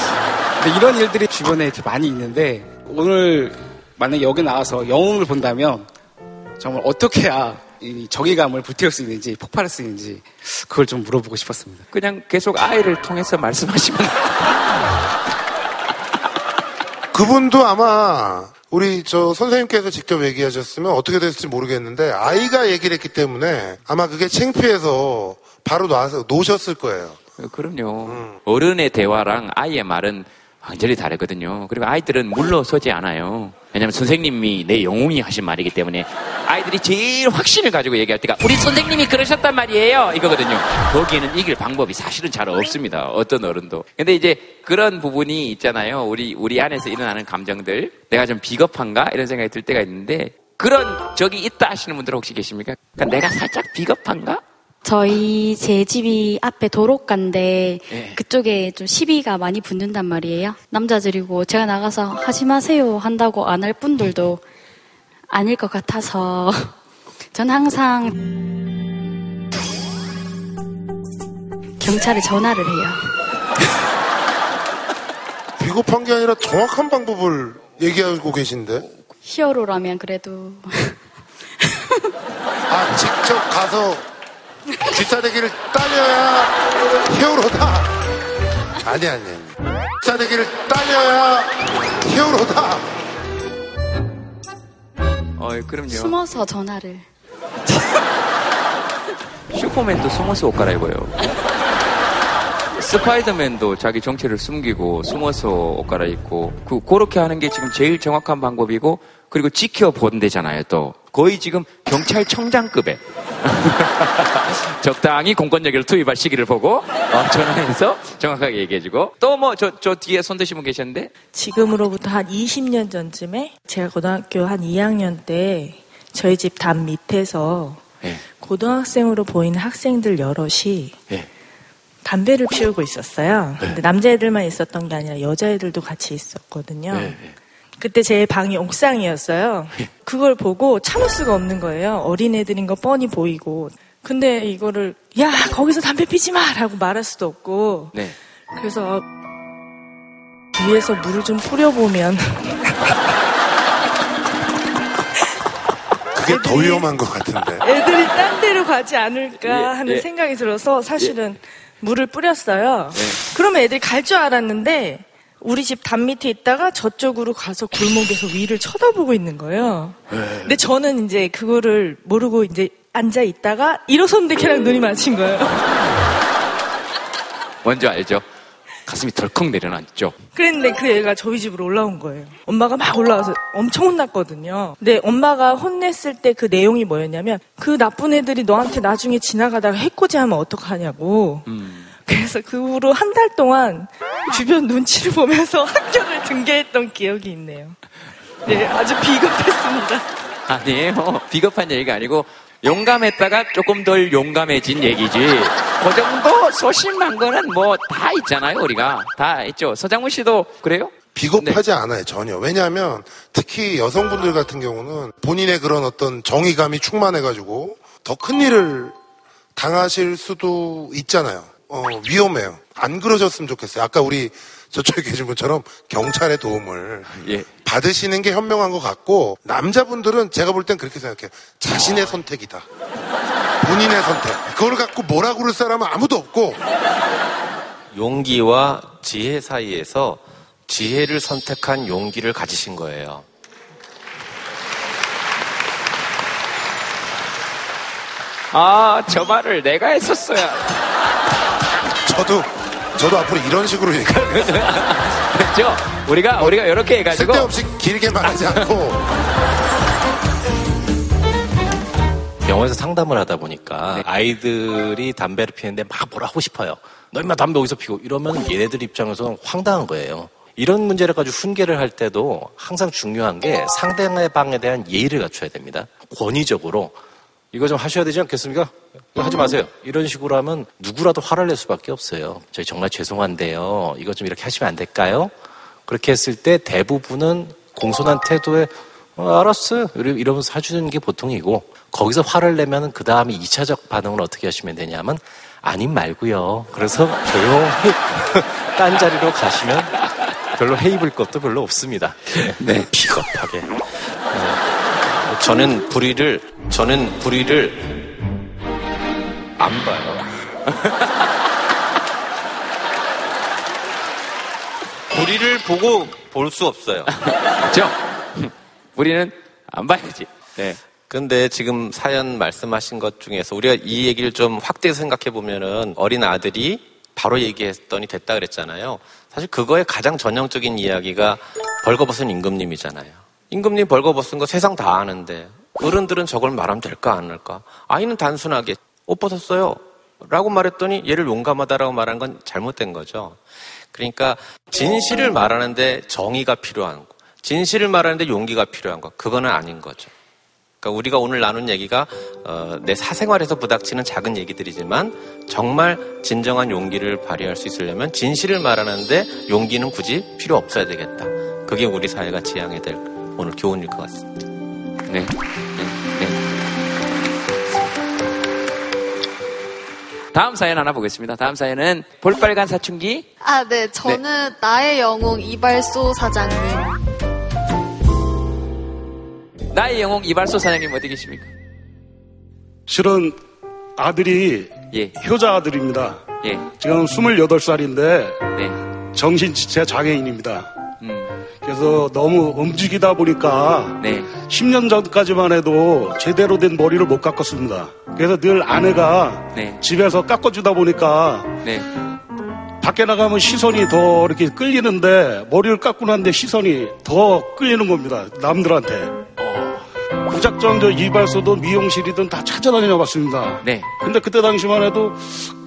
이런 일들이 주변에 이렇게 많이 있는데 오늘 만약에 여기 나와서 영웅을 본다면 정말 어떻게 해야 이 정의감을 불태울 수 있는지 폭발할 수 있는지 그걸 좀 물어보고 싶었습니다. 그냥 계속 아이를 통해서 말씀하시면 그분도 아마 우리 저 선생님께서 직접 얘기하셨으면 어떻게 됐을지 모르겠는데 아이가 얘기를 했기 때문에 아마 그게 창피해서 바로 놔서 놓으셨을 거예요. 그럼요. 어른의 대화랑 아이의 말은 완전히 다르거든요. 그리고 아이들은 물러서지 않아요. 왜냐면 선생님이 내 영웅이 하신 말이기 때문에 아이들이 제일 확신을 가지고 얘기할 때가 우리 선생님이 그러셨단 말이에요. 이거거든요. 거기에는 이길 방법이 사실은 잘 없습니다. 어떤 어른도. 근데 이제 그런 부분이 있잖아요. 우리, 우리 안에서 일어나는 감정들. 내가 좀 비겁한가? 이런 생각이 들 때가 있는데 그런 적이 있다 하시는 분들 혹시 계십니까? 그러니까 내가 살짝 비겁한가? 저희 제 집이 앞에 도로가인데 예. 그쪽에 좀 시비가 많이 붙는단 말이에요. 남자들이고 제가 나가서 하지 마세요 한다고 안 할 분들도 아닐 것 같아서 전 항상 경찰에 전화를 해요. 비겁한 게 아니라 정확한 방법을 얘기하고 계신데. 히어로라면 그래도 아, 직접 가서 뒷사대기를 따려야 히어로다. 아니, 아니, 아니. 뒷사대기를 따려야 히어로다. 어, 그럼요. 숨어서 전화를 슈퍼맨도 숨어서 옷 갈아입어요. 스파이더맨도 자기 정체를 숨기고 숨어서 옷 갈아입고 그 그렇게 하는 게 지금 제일 정확한 방법이고 그리고 지켜본대잖아요 또 거의 지금 경찰청장급에 적당히 공권력을 투입할 시기를 보고 어, 전화해서 정확하게 얘기해주고 또 뭐 저 저 뒤에 손 드신 분 계셨는데 지금으로부터 한 20년 전쯤에 제가 고등학교 한 2학년 때 저희 집 담 밑에서 예. 고등학생으로 보이는 학생들 여럿이 예. 담배를 피우고 있었어요. 근데 남자애들만 있었던 게 아니라 여자애들도 같이 있었거든요. 네. 그때 제 방이 옥상이었어요. 그걸 보고 참을 수가 없는 거예요. 어린애들인 거 뻔히 보이고. 근데 이거를 야 거기서 담배 피지 마 라고 말할 수도 없고. 네. 그래서 위에서 물을 좀 뿌려보면 그게 더 위험한 것 같은데. 애들이 딴 데로 가지 않을까 예, 하는 예. 생각이 들어서 사실은 물을 뿌렸어요. 그러면 애들이 갈 줄 알았는데 우리 집 담 밑에 있다가 저쪽으로 가서 골목에서 위를 쳐다보고 있는 거예요. 근데 저는 이제 그거를 모르고 이제 앉아 있다가 일어섰는데 걔랑 눈이 마친 거예요. 뭔지 알죠? 가슴이 덜컥 내려앉죠. 그랬는데 그 애가 저희 집으로 올라온 거예요. 엄마가 막 올라와서 엄청 혼났거든요. 근데 엄마가 혼냈을 때 그 내용이 뭐였냐면 그 나쁜 애들이 너한테 나중에 지나가다가 해코지하면 어떡하냐고. 그래서 그 후로 한 달 동안 주변 눈치를 보면서 학교를 등교했던 기억이 있네요. 네, 아주 비겁했습니다. 아니에요. 비겁한 얘기가 아니고 용감했다가 조금 덜 용감해진 얘기지. 그 정도 소심한 거는 뭐 다 있잖아요, 우리가. 다 있죠. 서장훈 씨도 그래요? 비겁하지 않아요, 전혀. 왜냐하면 특히 여성분들 같은 경우는 본인의 그런 어떤 정의감이 충만해가지고 더 큰 일을 당하실 수도 있잖아요. 어, 위험해요. 안 그러셨으면 좋겠어요. 아까 우리 저쪽에 계신 분처럼 경찰의 도움을 예. 받으시는 게 현명한 것 같고 남자분들은 제가 볼 땐 그렇게 생각해요. 자신의 선택이다. 본인의 선택. 그걸 갖고 뭐라 그럴 사람은 아무도 없고 용기와 지혜 사이에서 지혜를 선택한 용기를 가지신 거예요. 아, 저 말을 내가 했었어야. 저도 저도 앞으로 이런 식으로 얘기해요. 그렇죠? 우리가, 우리가 이렇게 해가지고. 쓸데없이 길게 말하지 않고 병원에서 상담을 하다 보니까 아이들이 담배를 피우는데 막 뭐라 하고 싶어요. 너 임마 담배 어디서 피고 이러면 얘네들 입장에서는 황당한 거예요. 이런 문제를 가지고 훈계를 할 때도 항상 중요한 게 상대방에 대한 예의를 갖춰야 됩니다. 권위적으로 이거 좀 하셔야 되지 않겠습니까? 하지 마세요. 이런 식으로 하면 누구라도 화를 낼 수밖에 없어요. 저희 정말 죄송한데요. 이거 좀 이렇게 하시면 안 될까요? 그렇게 했을 때 대부분은 공손한 태도에 어, 알았어요. 이러- 이러면서 해주는 게 보통이고 거기서 화를 내면 그 다음에 2차적 반응을 어떻게 하시면 되냐면 아님 말고요. 그래서 조용히 딴 자리로 가시면 별로 해입을 것도 별로 없습니다. 네. 비겁하게. 저는 불의를 저는 불의를 안 봐요. 불의를 보고 볼 수 없어요. 그렇죠? 우리는 안 봐야지. 네. 근데 지금 사연 말씀하신 것 중에서 우리가 이 얘기를 좀 확대해서 생각해 보면은 어린 아들이 바로 얘기했더니 됐다 그랬잖아요. 사실 그거의 가장 전형적인 이야기가 벌거벗은 임금님이잖아요. 임금님 벌거벗은 거 세상 다 아는데 어른들은 저걸 말하면 될까 안 할까? 아이는 단순하게 옷 벗었어요. 라고 말했더니 얘를 용감하다라고 말한 건 잘못된 거죠. 그러니까 진실을 말하는데 정의가 필요한 거, 진실을 말하는데 용기가 필요한 거, 그거는 아닌 거죠. 그러니까 우리가 오늘 나눈 얘기가 어, 내 사생활에서 부닥치는 작은 얘기들이지만 정말 진정한 용기를 발휘할 수 있으려면 진실을 말하는데 용기는 굳이 필요 없어야 되겠다. 그게 우리 사회가 지향해야 될 오늘 교훈일 것 같습니다. 네. 다음 사연 하나 보겠습니다. 다음 사연은 볼빨간 사춘기. 아, 네. 저는 나의 영웅 이발소 사장님. 나의 영웅 이발소 사장님 어디 계십니까? 실은 아들이 예. 효자 아들입니다. 예. 지금 28살인데 네. 정신지체 장애인입니다. 음. 그래서 너무 움직이다 보니까 네. 10년 전까지만 해도 제대로 된 머리를 못 깎았습니다. 그래서 늘 아내가 네. 집에서 깎아주다 보니까 네. 밖에 나가면 시선이 더 이렇게 끌리는데 머리를 깎고 난데 시선이 더 끌리는 겁니다. 남들한테. 무작정 저 이발소든 미용실이든 다 찾아다녀 봤습니다. 네. 근데 그때 당시만 해도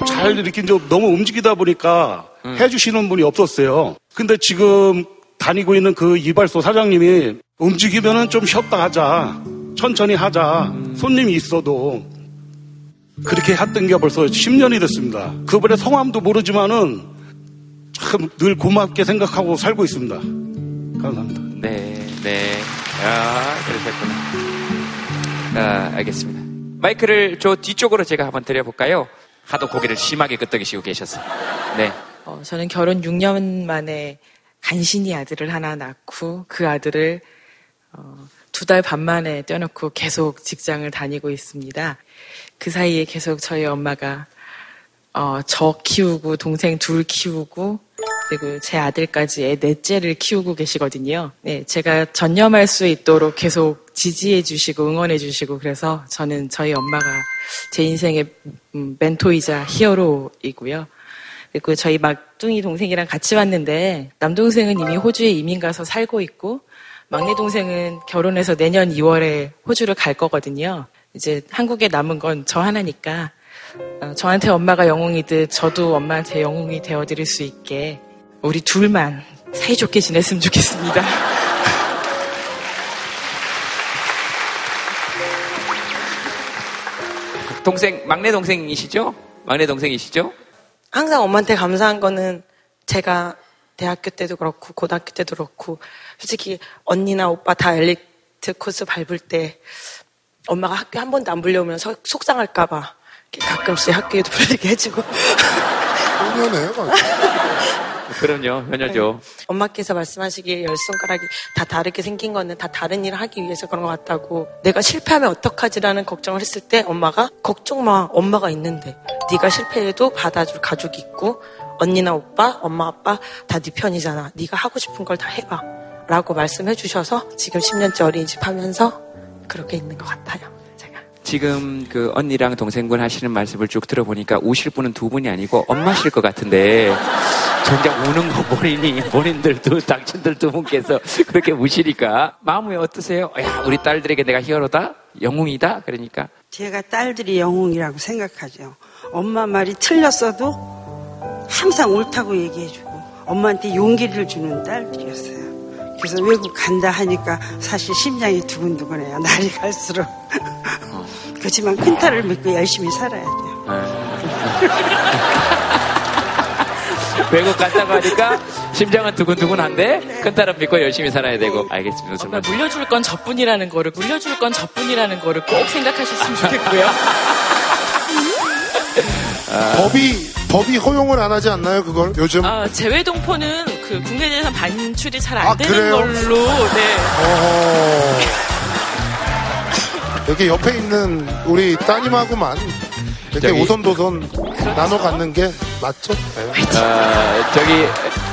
잘 이렇게 이제 너무 움직이다 보니까 음. 해주시는 분이 없었어요. 근데 지금 다니고 있는 그 이발소 사장님이 움직이면은 좀 쉬었다 하자. 천천히 하자. 음. 손님이 있어도. 그렇게 했던 게 벌써 10년이 됐습니다. 그분의 성함도 모르지만은 참 늘 고맙게 생각하고 살고 있습니다. 감사합니다. 네, 네. 아, 그러셨구나. 아, 알겠습니다. 마이크를 저 뒤쪽으로 제가 한번 드려볼까요? 하도 고개를 심하게 끄덕이시고 계셔서. 네. 어, 저는 결혼 6년 만에 간신히 아들을 하나 낳고 그 아들을 두달 반 만에 떼어놓고 계속 직장을 다니고 있습니다. 그 사이에 계속 저희 엄마가 어, 저 키우고 동생 둘 키우고 그리고 제 아들까지 애 넷째를 키우고 계시거든요. 네, 제가 전념할 수 있도록 계속 지지해 주시고 응원해 주시고 그래서 저는 저희 엄마가 제 인생의 음, 멘토이자 히어로이고요. 그리고 저희 막 둥이 동생이랑 같이 왔는데 남동생은 이미 호주에 이민 가서 살고 있고 막내 동생은 결혼해서 내년 2월에 호주를 갈 거거든요. 이제 한국에 남은 건 저 하나니까 어, 저한테 엄마가 영웅이듯 저도 엄마한테 영웅이 되어드릴 수 있게 우리 둘만 사이좋게 지냈으면 좋겠습니다. 동생, 막내 동생이시죠? 막내 동생이시죠? 항상 엄마한테 감사한 거는 제가 대학교 때도 그렇고 고등학교 때도 그렇고 솔직히 언니나 오빠 다 엘리트 코스 밟을 때 엄마가 학교 한 번도 안 불려오면 서- 속상할까봐 가끔씩 학교에도 불리게 해주고. 효녀네요, 그럼요, 효녀죠. 엄마께서 말씀하시기에 열 손가락이 다 다르게 생긴 거는 다 다른 일을 하기 위해서 그런 것 같다고. 내가 실패하면 어떡하지라는 걱정을 했을 때 엄마가 걱정 마 엄마가 있는데. 네가 실패해도 받아줄 가족이 있고 언니나 오빠 엄마 아빠 다 네 편이잖아. 네가 하고 싶은 걸 다 해봐. 라고 말씀해 주셔서 지금 10년째 어린이집 하면서 그렇게 있는 것 같아요 지금 그 언니랑 동생분 하시는 말씀을 쭉 들어보니까 우실 분은 두 분이 아니고 엄마실 것 같은데 정작 우는 거 본인이 본인들도 당신들 두 분께서 그렇게 우시니까 마음이 어떠세요? 야 우리 딸들에게 내가 히어로다 영웅이다 그러니까 제가 딸들이 영웅이라고 생각하죠. 엄마 말이 틀렸어도 항상 옳다고 얘기해주고 엄마한테 용기를 주는 딸들이었어요. 그래서 외국 간다 하니까 사실 심장이 두근두근해요. 날이 갈수록. 그렇지만 큰 딸을 믿고 열심히 살아야 돼요. 외국 갔다고 하니까 심장은 두근두근한데 큰 딸은 믿고 열심히 살아야 되고 알겠습니다. 말인지. 물려줄 건 저뿐이라는 거를 물려줄 건 저뿐이라는 거를 꼭 생각하셨으면 좋겠고요. 법이 법이 허용을 안 하지 않나요 그걸 요즘? 아, 재외동포는 그 국내에선 반출이 잘안 아, 되는 그래요? 걸로 네. 어허. 여기 옆에 있는 우리 따님하고만 이렇게 저기- 오선도선 나눠 갖는 게 맞죠? 네. 어, 저기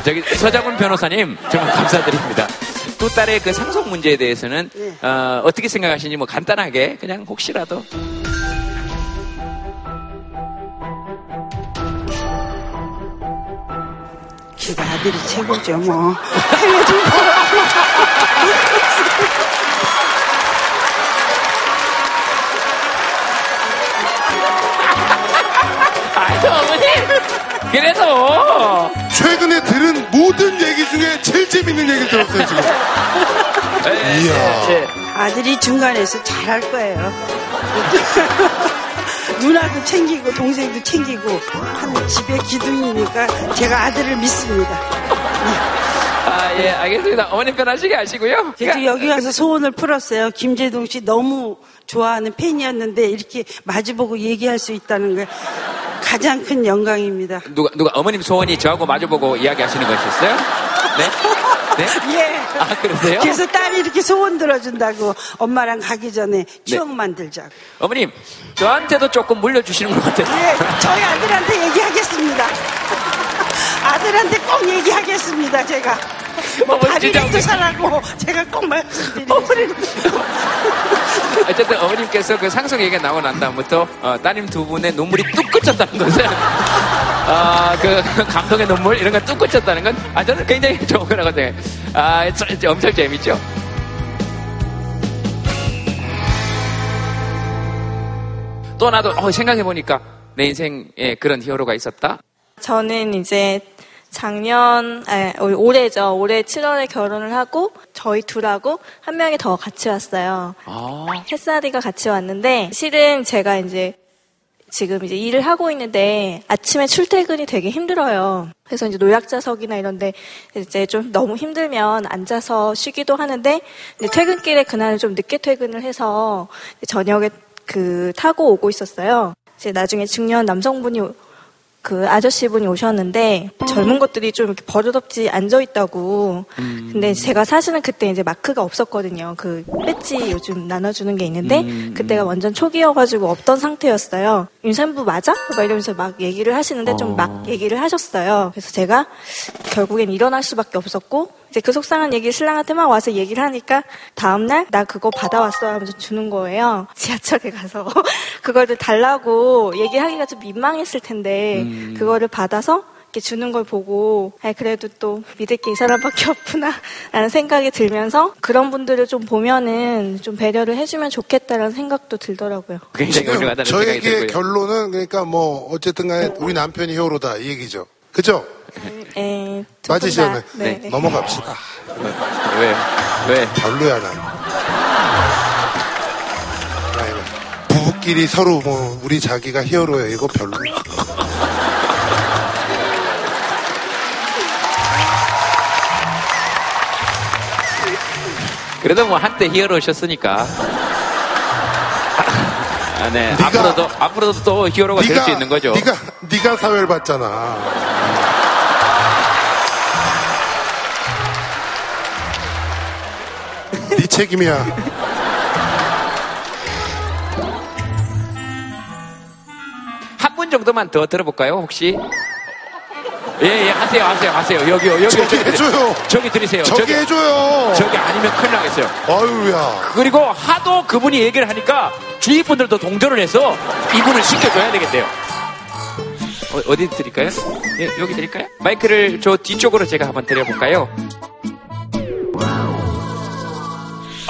저기 서장훈 변호사님 정말 감사드립니다. 두 딸의 그 상속 문제에 대해서는 어, 어떻게 생각하시는지 뭐 간단하게 그냥 혹시라도 제가 아들이 최고죠, 뭐. 어머니 그래도 최근에 들은 모든 얘기 중에 제일 재밌는 얘기를 들었어요 지금. 이야. 아들이 중간에서 잘할 거예요. 누나도 챙기고 동생도 챙기고 한 집에 기둥이니까 제가 아들을 믿습니다. 아 예 알겠습니다. 어머님 편하시게 하시고요. 그래도 여기 가서 소원을 풀었어요. 김재동 씨 너무 좋아하는 팬이었는데 이렇게 마주보고 얘기할 수 있다는 게 가장 큰 영광입니다. 누가 누가 어머님 소원이 저하고 마주보고 이야기하시는 것이었어요? 네? 네? 예. 아 그러세요? 그래서 딸이 이렇게 소원 들어준다고 엄마랑 가기 전에 추억 만들자고. 어머님 저한테도 조금 물려주시는 것 같아요. 예, 저희 아들한테 얘기하겠습니다. 아들한테 꼭 얘기하겠습니다, 제가. 뭐 다리를 살라고 제가 꼭 말씀드리겠습니다. 어쨌든 어머님께서 그 상속 얘기가 나오고 난 다음부터 어, 따님 두 분의 눈물이 뚝 그쳤다는 것은 아, 그 감동의 눈물 이런 거뚝 그쳤다는 건 아, 저는 굉장히 좋은 거라고 생각해요. 아, 엄청 재밌죠? 또 나도 어, 생각해보니까 내 인생에 그런 히어로가 있었다. 저는 이제 작년, 아, 올해죠. 올해 7월에 결혼을 하고 저희 둘하고 한 명이 더 같이 왔어요. 아, 햇살이가 같이 왔는데 실은 제가 이제 지금 이제 일을 하고 있는데 아침에 출퇴근이 되게 힘들어요. 그래서 이제 노약자석이나 이런데 이제 좀 너무 힘들면 앉아서 쉬기도 하는데 이제 퇴근길에 그날은 좀 늦게 퇴근을 해서 저녁에 그 타고 오고 있었어요. 이제 나중에 중년 남성분이 그 아저씨분이 오셨는데 젊은 것들이 좀 이렇게 버릇없이 앉아 있다고. 근데 제가 사실은 그때 이제 마크가 없었거든요. 그 배지 요즘 나눠주는 게 있는데 음, 그때가 완전 초기여가지고 없던 상태였어요. 윤산부 맞아? 막 이러면서 막 얘기를 하시는데 좀막 얘기를 하셨어요. 그래서 제가 결국엔 일어날 수밖에 없었고 이제 그 속상한 얘기를 신랑한테 막 와서 얘기를 하니까 다음날 나 그거 받아왔어 하면서 주는 거예요. 지하철에 가서 그거를 달라고 얘기하기가 좀 민망했을 텐데 음. 그거를 받아서 이렇게 주는 걸 보고 아 그래도 또 믿을 게 이 사람밖에 없구나 라는 생각이 들면서 그런 분들을 좀 보면은 좀 배려를 해주면 좋겠다라는 생각도 들더라고요. 굉장히 훌륭하다는 생각이 저에게. 결론은 그러니까 뭐 어쨌든 간에 우리 남편이 히어로다 이 얘기죠. 그죠? 맞으시죠? 다, 네. 네. 넘어갑시다. 왜? 왜? 별로야 난. 아이고. 부부끼리 서로 뭐 우리 자기가 히어로야 이거 별로. 그래도 뭐 한때 히어로셨으니까. 아, 네. 앞으로도 앞으로도 또 히어로가 될 수 있는 거죠. 네가 네가 사회를 봤잖아. 책임이야. 한 분 정도만 더 들어볼까요, 혹시? 예, 예, 하세요, 하세요, 하세요. 여기요, 여기. 저기 해줘요. 저기 들으세요. 저기 해줘요. 저기 아니면 큰일 나겠어요. 아유야. 그리고 하도 그분이 얘기를 하니까 주위 분들도 동조를 해서 이분을 시켜줘야 되겠대요. 어, 디 드릴까요? 예, 여기 드릴까요? 마이크를 저 뒤쪽으로 제가 한번 드려볼까요?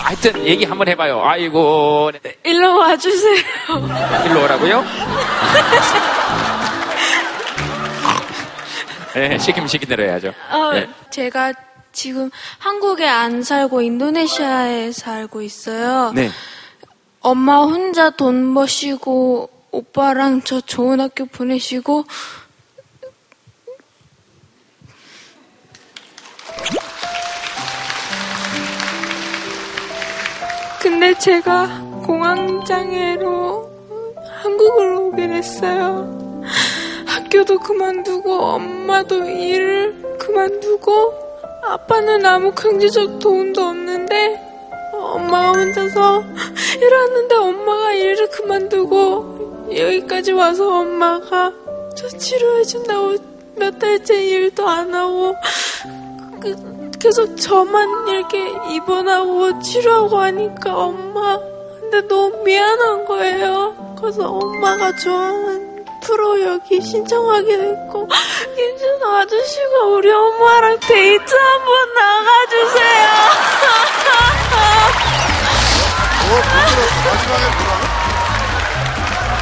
하여튼 얘기 한번 해봐요. 아이고, 네. 일로 와주세요. 일로 오라고요? 네, 시키면 시킨 대로 해야죠. 어, 네. 제가 지금 한국에 안 살고 인도네시아에 살고 있어요. 네. 엄마 혼자 돈 버시고 오빠랑 저 좋은 학교 보내시고 근데 제가 공황장애로 한국으로 오게 됐어요. 학교도 그만두고 엄마도 일을 그만두고 아빠는 아무 경제적 도움도 없는데 엄마가 혼자서 일하는데 엄마가 일을 그만두고 여기까지 와서 엄마가 저 치료해준다고 몇 달째 일도 안 하고 그- 계속 저만 이렇게 입원하고 치료하고 하니까 엄마 근데 너무 미안한 거예요. 그래서 엄마가 좋아하는 프로 여기 신청하게 됐고 김준호 아저씨가 우리 엄마랑 데이트 한번 나가주세요. 뭐, 마지막에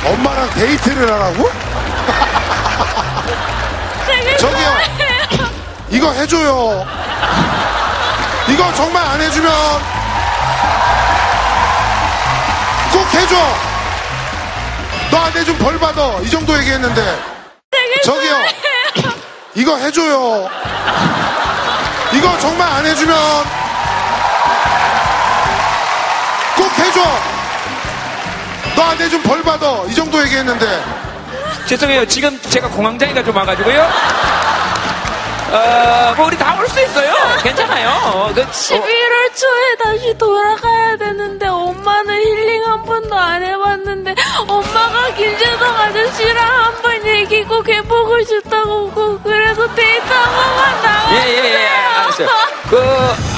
뭐라고? 엄마랑 데이트를 하라고? 저기요. 이거 해줘요. 이거 정말 안 해주면 꼭 해줘. 너 안 해주면 벌 받아. 이 정도 얘기했는데. 저기요. 이거 해줘요. 이거 정말 안 해주면 꼭 해줘. 너 안 해주면 벌 받아. 이 정도 얘기했는데. 죄송해요. 지금 제가 공황장애가 좀 와가지고요. 어, 뭐 우리 다 올 수 있어요. 괜찮아요. 어, 그, 어, 11월 초에 다시 돌아가야 되는데 엄마는 힐링 한 번도 안 해봤는데 엄마가 김재동 아저씨랑 한 번 얘기고 개복을 줬다고 그- 그래서 데이트 한 번만 나가. 예, 예, 예, 알았어요. 그,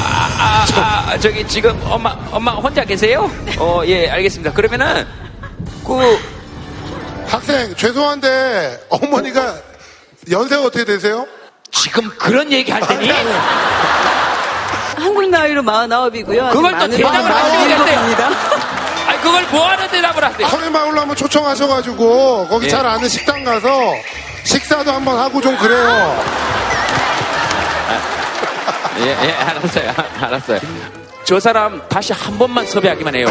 아, 아, 아, 저기 지금 엄마, 엄마 혼자 계세요? 어, 예, 알겠습니다. 그러면은, 그, 학생, 죄송한데, 어머니가 연세가 어떻게 되세요? 지금 그런 얘기 할 때니? 한국 나이로 49이고요. 그걸 또 대답을 하셔야 되는데. 아니, 그걸 뭐 하는 대답을 하세요? 서해마을로 한번 초청하셔가지고, 거기 예. 잘 아는 식당 가서, 식사도 한번 하고 좀 그래요. 예, 예, 알았어요. 알았어요. 저 사람 다시 한 번만 섭외하기만 해요.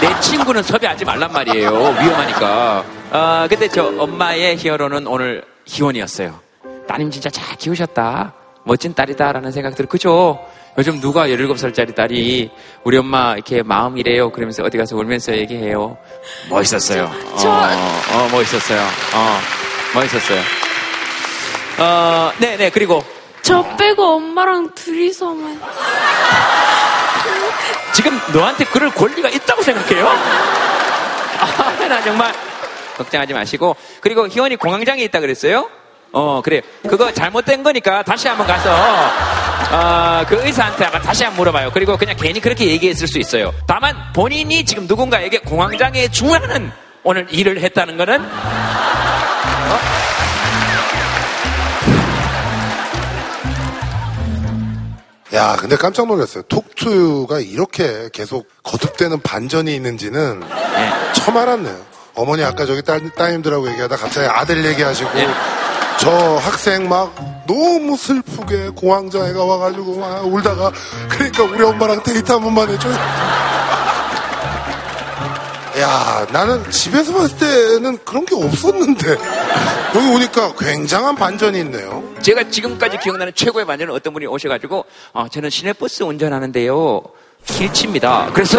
내 친구는 섭외하지 말란 말이에요. 위험하니까. 어, 근데 저 엄마의 히어로는 오늘 희원이었어요. 따님 진짜 잘 키우셨다. 멋진 딸이다라는 생각 들어. 그죠? 요즘 누가 17살짜리 딸이 우리 엄마 이렇게 마음 이래요. 그러면서 어디 가서 울면서 얘기해요. 멋있었어요. 저- 어, 어, 멋있었어요. 어, 멋있었어요. 어, 네네. 그리고 저 빼고 엄마랑 둘이서만. 지금 너한테 그럴 권리가 있다고 생각해요? 아, 나 정말 걱정하지 마시고 그리고 희원이 공황장애 있다 그랬어요? 어 그래 그거 잘못된 거니까 다시 한번 가서 어, 그 의사한테 아마 다시 한번 물어봐요. 그리고 그냥 괜히 그렇게 얘기했을 수 있어요. 다만 본인이 지금 누군가에게 공황장애에 중하는 오늘 일을 했다는 거는 야, 근데 깜짝 놀랐어요. 톡투가 이렇게 계속 거듭되는 반전이 있는지는 처음 알았네요. 어머니 아까 저기 따, 따님들하고 얘기하다 갑자기 아들 얘기하시고 저 학생 막 너무 슬프게 공황장애가 와가지고 막 울다가 그러니까 우리 엄마랑 데이트 한 번만 해줘요. 야, 나는 집에서 봤을 때는 그런 게 없었는데 여기 오니까 굉장한 반전이 있네요. 제가 지금까지 기억나는 최고의 반전은 어떤 분이 오셔가지고 어, 저는 시내버스 운전하는데요 길치입니다. 그래서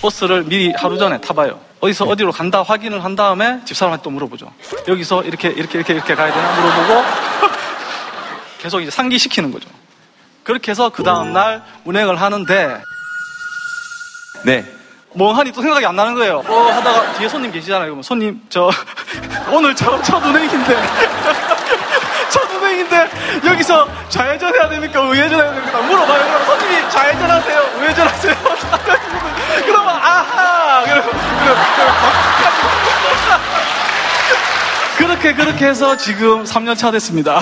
버스를 미리 하루 전에 타봐요. 어디서 어디로 간다 확인을 한 다음에 집사람한테 또 물어보죠. 여기서 이렇게 이렇게 이렇게 이렇게 가야 되나 물어보고 계속 이제 상기시키는 거죠. 그렇게 해서 그 다음 날 운행을 하는데 네. 멍하니 또 생각이 안 나는 거예요. 어 하다가 뒤에 손님 계시잖아요. 그러면 손님 저 오늘 저 첫 운행인데 첫 운행인데 여기서 좌회전 해야 됩니까? 우회전 해야 됩니까? 물어봐요. 그러면 손님이 좌회전 하세요. 우회전 하세요. 그러면 아하. 그러고 그렇게 그렇게 해서 지금 3년 차 됐습니다.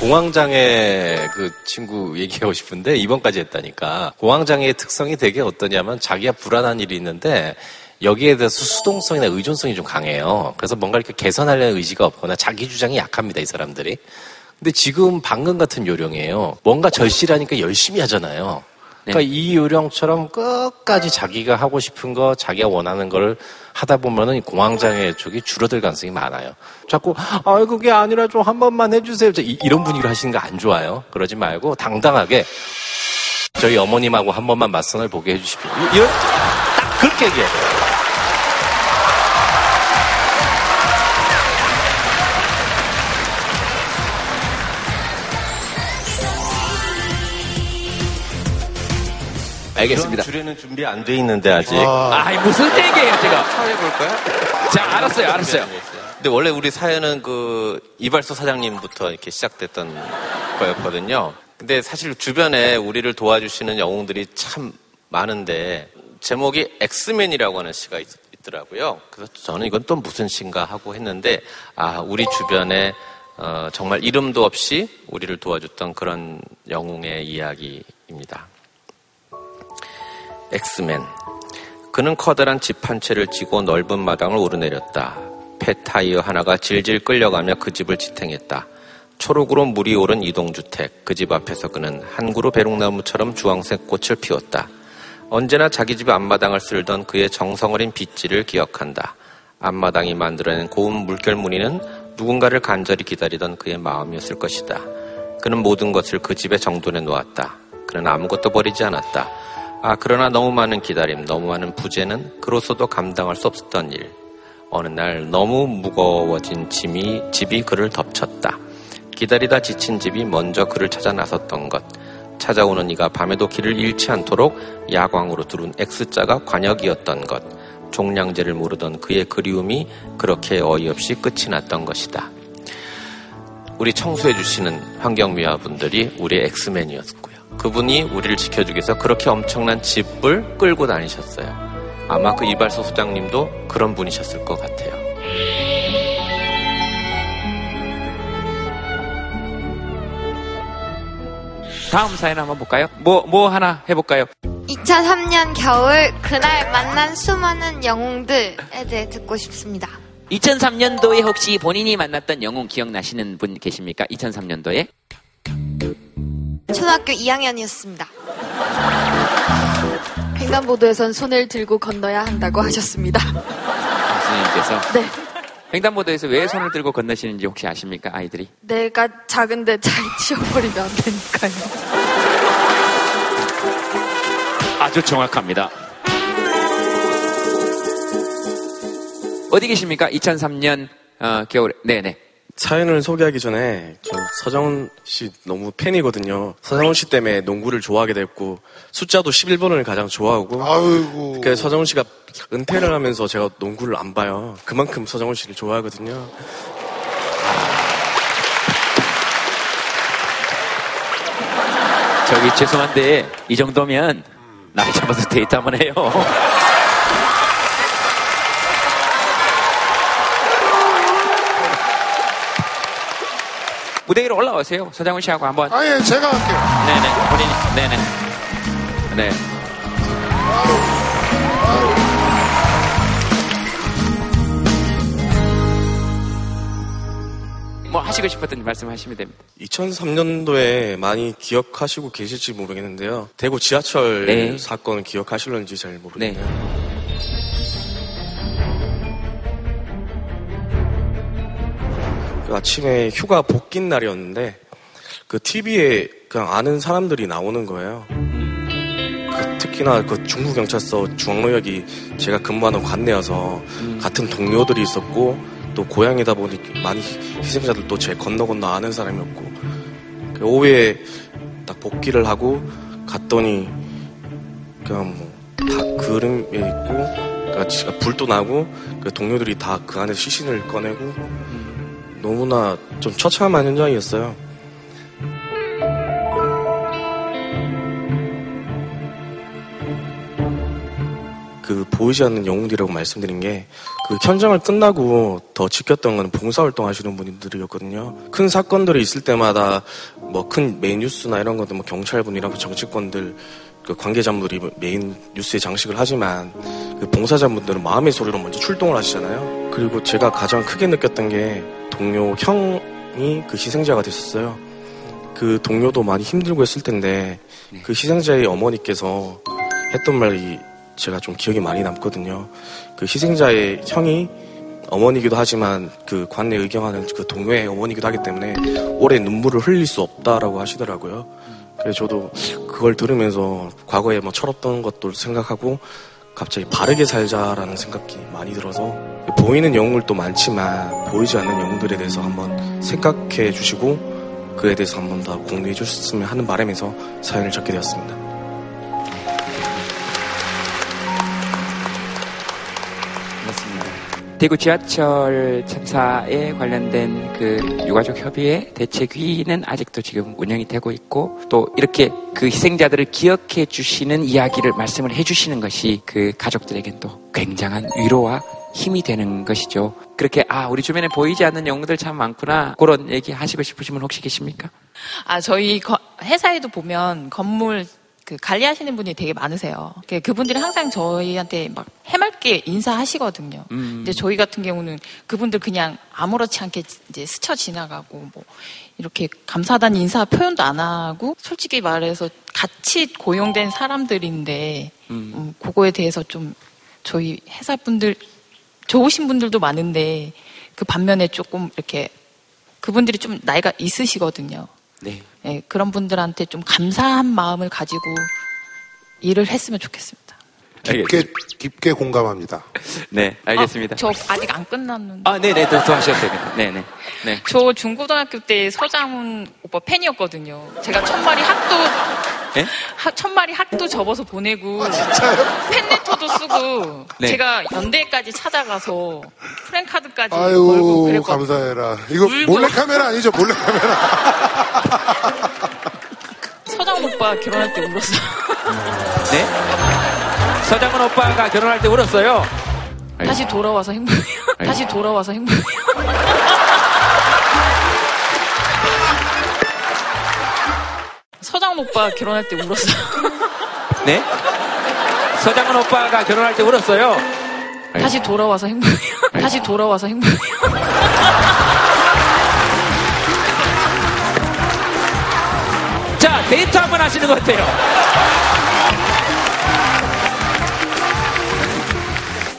공황장애 그 친구 얘기하고 싶은데 입원까지 했다니까 공황장애의 특성이 되게 어떠냐면 자기가 불안한 일이 있는데 여기에 대해서 수동성이나 의존성이 좀 강해요. 그래서 뭔가 이렇게 개선하려는 의지가 없거나 자기 주장이 약합니다, 이 사람들이. 근데 지금 방금 같은 요령이에요. 뭔가 절실하니까 열심히 하잖아요. 그러니까 이 요령처럼 끝까지 자기가 하고 싶은 거, 자기가 원하는 걸 하다 보면은 공황장애 쪽이 줄어들 가능성이 많아요. 자꾸 아 그게 아니라 좀 한 번만 해주세요. 저 이, 런 분위기로 하시는 거 안 좋아요. 그러지 말고 당당하게 저희 어머님하고 한 번만 맞선을 보게 해주십시오. 이- 이런 딱 그렇게 얘기해요. 알겠습니다. 주례는 준비 안 돼 있는데 아직. 아, 이 무슨 얘기예요, 제가? 해볼까요? 자, 알았어요, 알았어요. 근데 원래 우리 사연은 그 이발소 사장님부터 이렇게 시작됐던 거였거든요. 근데 사실 주변에 우리를 도와주시는 영웅들이 참 많은데 제목이 엑스맨이라고 하는 시가 있, 더라고요 그래서 저는 이건 또 무슨 시인가 하고 했는데 아 우리 주변에 어, 정말 이름도 없이 우리를 도와줬던 그런 영웅의 이야기입니다. 엑스맨. 그는 커다란 집 한 채를 지고 넓은 마당을 오르내렸다. 폐타이어 하나가 질질 끌려가며 그 집을 지탱했다. 초록으로 물이 오른 이동주택. 그 집 앞에서 그는 한 그루 배롱나무처럼 주황색 꽃을 피웠다. 언제나 자기 집 앞마당을 쓸던 그의 정성어린 빗질을 기억한다. 앞마당이 만들어낸 고운 물결 무늬는 누군가를 간절히 기다리던 그의 마음이었을 것이다. 그는 모든 것을 그 집에 정돈해 놓았다. 그는 아무것도 버리지 않았다. 아, 그러나 너무 많은 기다림, 너무 많은 부재는 그로서도 감당할 수 없었던 일. 어느 날 너무 무거워진 짐이, 집이 그를 덮쳤다. 기다리다 지친 집이 먼저 그를 찾아 나섰던 것. 찾아오는 이가 밤에도 길을 잃지 않도록 야광으로 두른 X자가 관역이었던 것. 종량제를 모르던 그의 그리움이 그렇게 어이없이 끝이 났던 것이다. 우리 청소해 주시는 환경미화분들이 우리의 엑스맨이었고요. 그분이 우리를 지켜주기 위해서 그렇게 엄청난 집을 끌고 다니셨어요. 아마 그 이발소 소장님도 그런 분이셨을 것 같아요. 다음 사연 한번 볼까요? 뭐, 뭐 하나 해볼까요? 2003년 겨울 그날 만난 수많은 영웅들에 대해 듣고 싶습니다. 2003년도에 혹시 본인이 만났던 영웅 기억나시는 분 계십니까? 2003년도에? 초등학교 2학년이었습니다. 횡단보도에선 손을 들고 건너야 한다고 하셨습니다. 교수님께서. 네. 횡단보도에서 왜 손을 들고 건너시는지 혹시 아십니까, 아이들이? 내가 작은데 잘 치워버리면 안 되니까요. 아주 정확합니다. 어디 계십니까? 2003년 어, 겨울에. 네네. 사연을 소개하기 전에 저 서정훈 씨 너무 팬이거든요. 서정훈 씨 때문에 농구를 좋아하게 됐고 숫자도 11번을 가장 좋아하고 아이고. 그 서정훈 씨가 은퇴를 하면서 제가 농구를 안 봐요. 그만큼 서정훈 씨를 좋아하거든요. 저기 죄송한데 이 정도면 나이 잡아서 데이트 한번 해요. 무대 위로 올라오세요. 서장훈 씨하고 한번. 아 예 제가 할게요. 네네. 본인이. 네네. 네. 뭐 하시고 싶었던 말씀 하시면 됩니다. 2003년도에 많이 기억하시고 계실지 모르겠는데요. 대구 지하철 네. 사건 기억하실런지 잘 모르겠네요. 그 아침에 휴가 복귀 날이었는데 그 TV에 그냥 아는 사람들이 나오는 거예요. 그 특히나 그 중부경찰서 중앙로역이 제가 근무하는 관내여서 같은 동료들이 있었고 또 고향이다 보니 많이 희생자들도 제 건너 건너 아는 사람이었고 그 오후에 딱 복귀를 하고 갔더니 그냥 뭐다 그림에 있고 그러니까 불도 나고 그 동료들이 다 그 안에 시신을 꺼내고 너무나 좀 처참한 현장이었어요. 그 보이지 않는 영웅들이라고 말씀드린 게 그 현장을 끝나고 더 지켰던 건 봉사활동 하시는 분들이었거든요. 큰 사건들이 있을 때마다 뭐 큰 메인 뉴스나 이런 것들 뭐 경찰분이랑 그 정치권들 그 관계자분들이 메인 뉴스에 장식을 하지만 그 봉사자분들은 마음의 소리로 먼저 출동을 하시잖아요. 그리고 제가 가장 크게 느꼈던 게 동료 형이 그 희생자가 됐었어요. 그 동료도 많이 힘들고 했을 텐데 그 희생자의 어머니께서 했던 말이 제가 좀 기억에 많이 남거든요. 그 희생자의 형이 어머니기도 하지만 그 관내 의경하는 그 동료의 어머니기도 하기 때문에 오래 눈물을 흘릴 수 없다라고 하시더라고요. 그래서 저도 그걸 들으면서 과거에 뭐 철없던 것도 생각하고 갑자기 바르게 살자라는 생각이 많이 들어서 보이는 영웅들도 많지만 보이지 않는 영웅들에 대해서 한번 생각해 주시고 그에 대해서 한번 더 공유해 주셨으면 하는 바람에서 사연을 적게 되었습니다. 맞습니다. 대구 지하철 참사에 관련된 그 유가족 협의회 대책위는 아직도 지금 운영이 되고 있고 또 이렇게 그 희생자들을 기억해 주시는 이야기를 말씀을 해 주시는 것이 그 가족들에겐 또 굉장한 위로와 힘이 되는 것이죠. 그렇게 아 우리 주변에 보이지 않는 영웅들 참 많구나 그런 얘기 하시고 싶으신 분 혹시 계십니까? 아, 저희 거- 회사에도 보면 건물 그 관리하시는 분이 되게 많으세요. 그- 그분들이 항상 저희한테 막 해맑게 인사하시거든요. 음. 근데 저희 같은 경우는 그분들 그냥 아무렇지 않게 이제 스쳐 지나가고 뭐 이렇게 감사하다는 인사 표현도 안 하고 솔직히 말해서 같이 고용된 사람들인데 음, 그거에 대해서 좀 저희 회사 분들 좋으신 분들도 많은데 그 반면에 조금 이렇게 그분들이 좀 나이가 있으시거든요. 네. 예, 그런 분들한테 좀 감사한 마음을 가지고 일을 했으면 좋겠습니다. 깊게 깊게 공감합니다. 네, 알겠습니다. 아, 저 아직 안 끝났는데. 아, 네네, 또, 또 하셔도 됩니다. 네 네. 네. 저 중고등학교 때 서장훈 오빠 팬이었거든요. 제가 천마리 학도 예? 하- 천마리 학도 접어서 보내고 팬레터도 쓰고 네. 제가 연대까지 찾아가서 프랭카드까지 걸고 아유 그랬거든요. 감사해라. 이거 울고. 몰래 카메라 아니죠? 몰래 카메라. 서장훈 오빠 결혼할 때 울었어요. 네? 서장훈 오빠가 결혼할 때 울었어요. 다시 돌아와서 행복해요. 다시 돌아와서 행복해요. 서장훈 오빠 결혼할 때 울었어요. 네? 서장훈 오빠가 결혼할 때 울었어요. 다시 돌아와서 행복해요. 다시 돌아와서 행복해요. 자, 데이트 한번 하시는 거 어때요?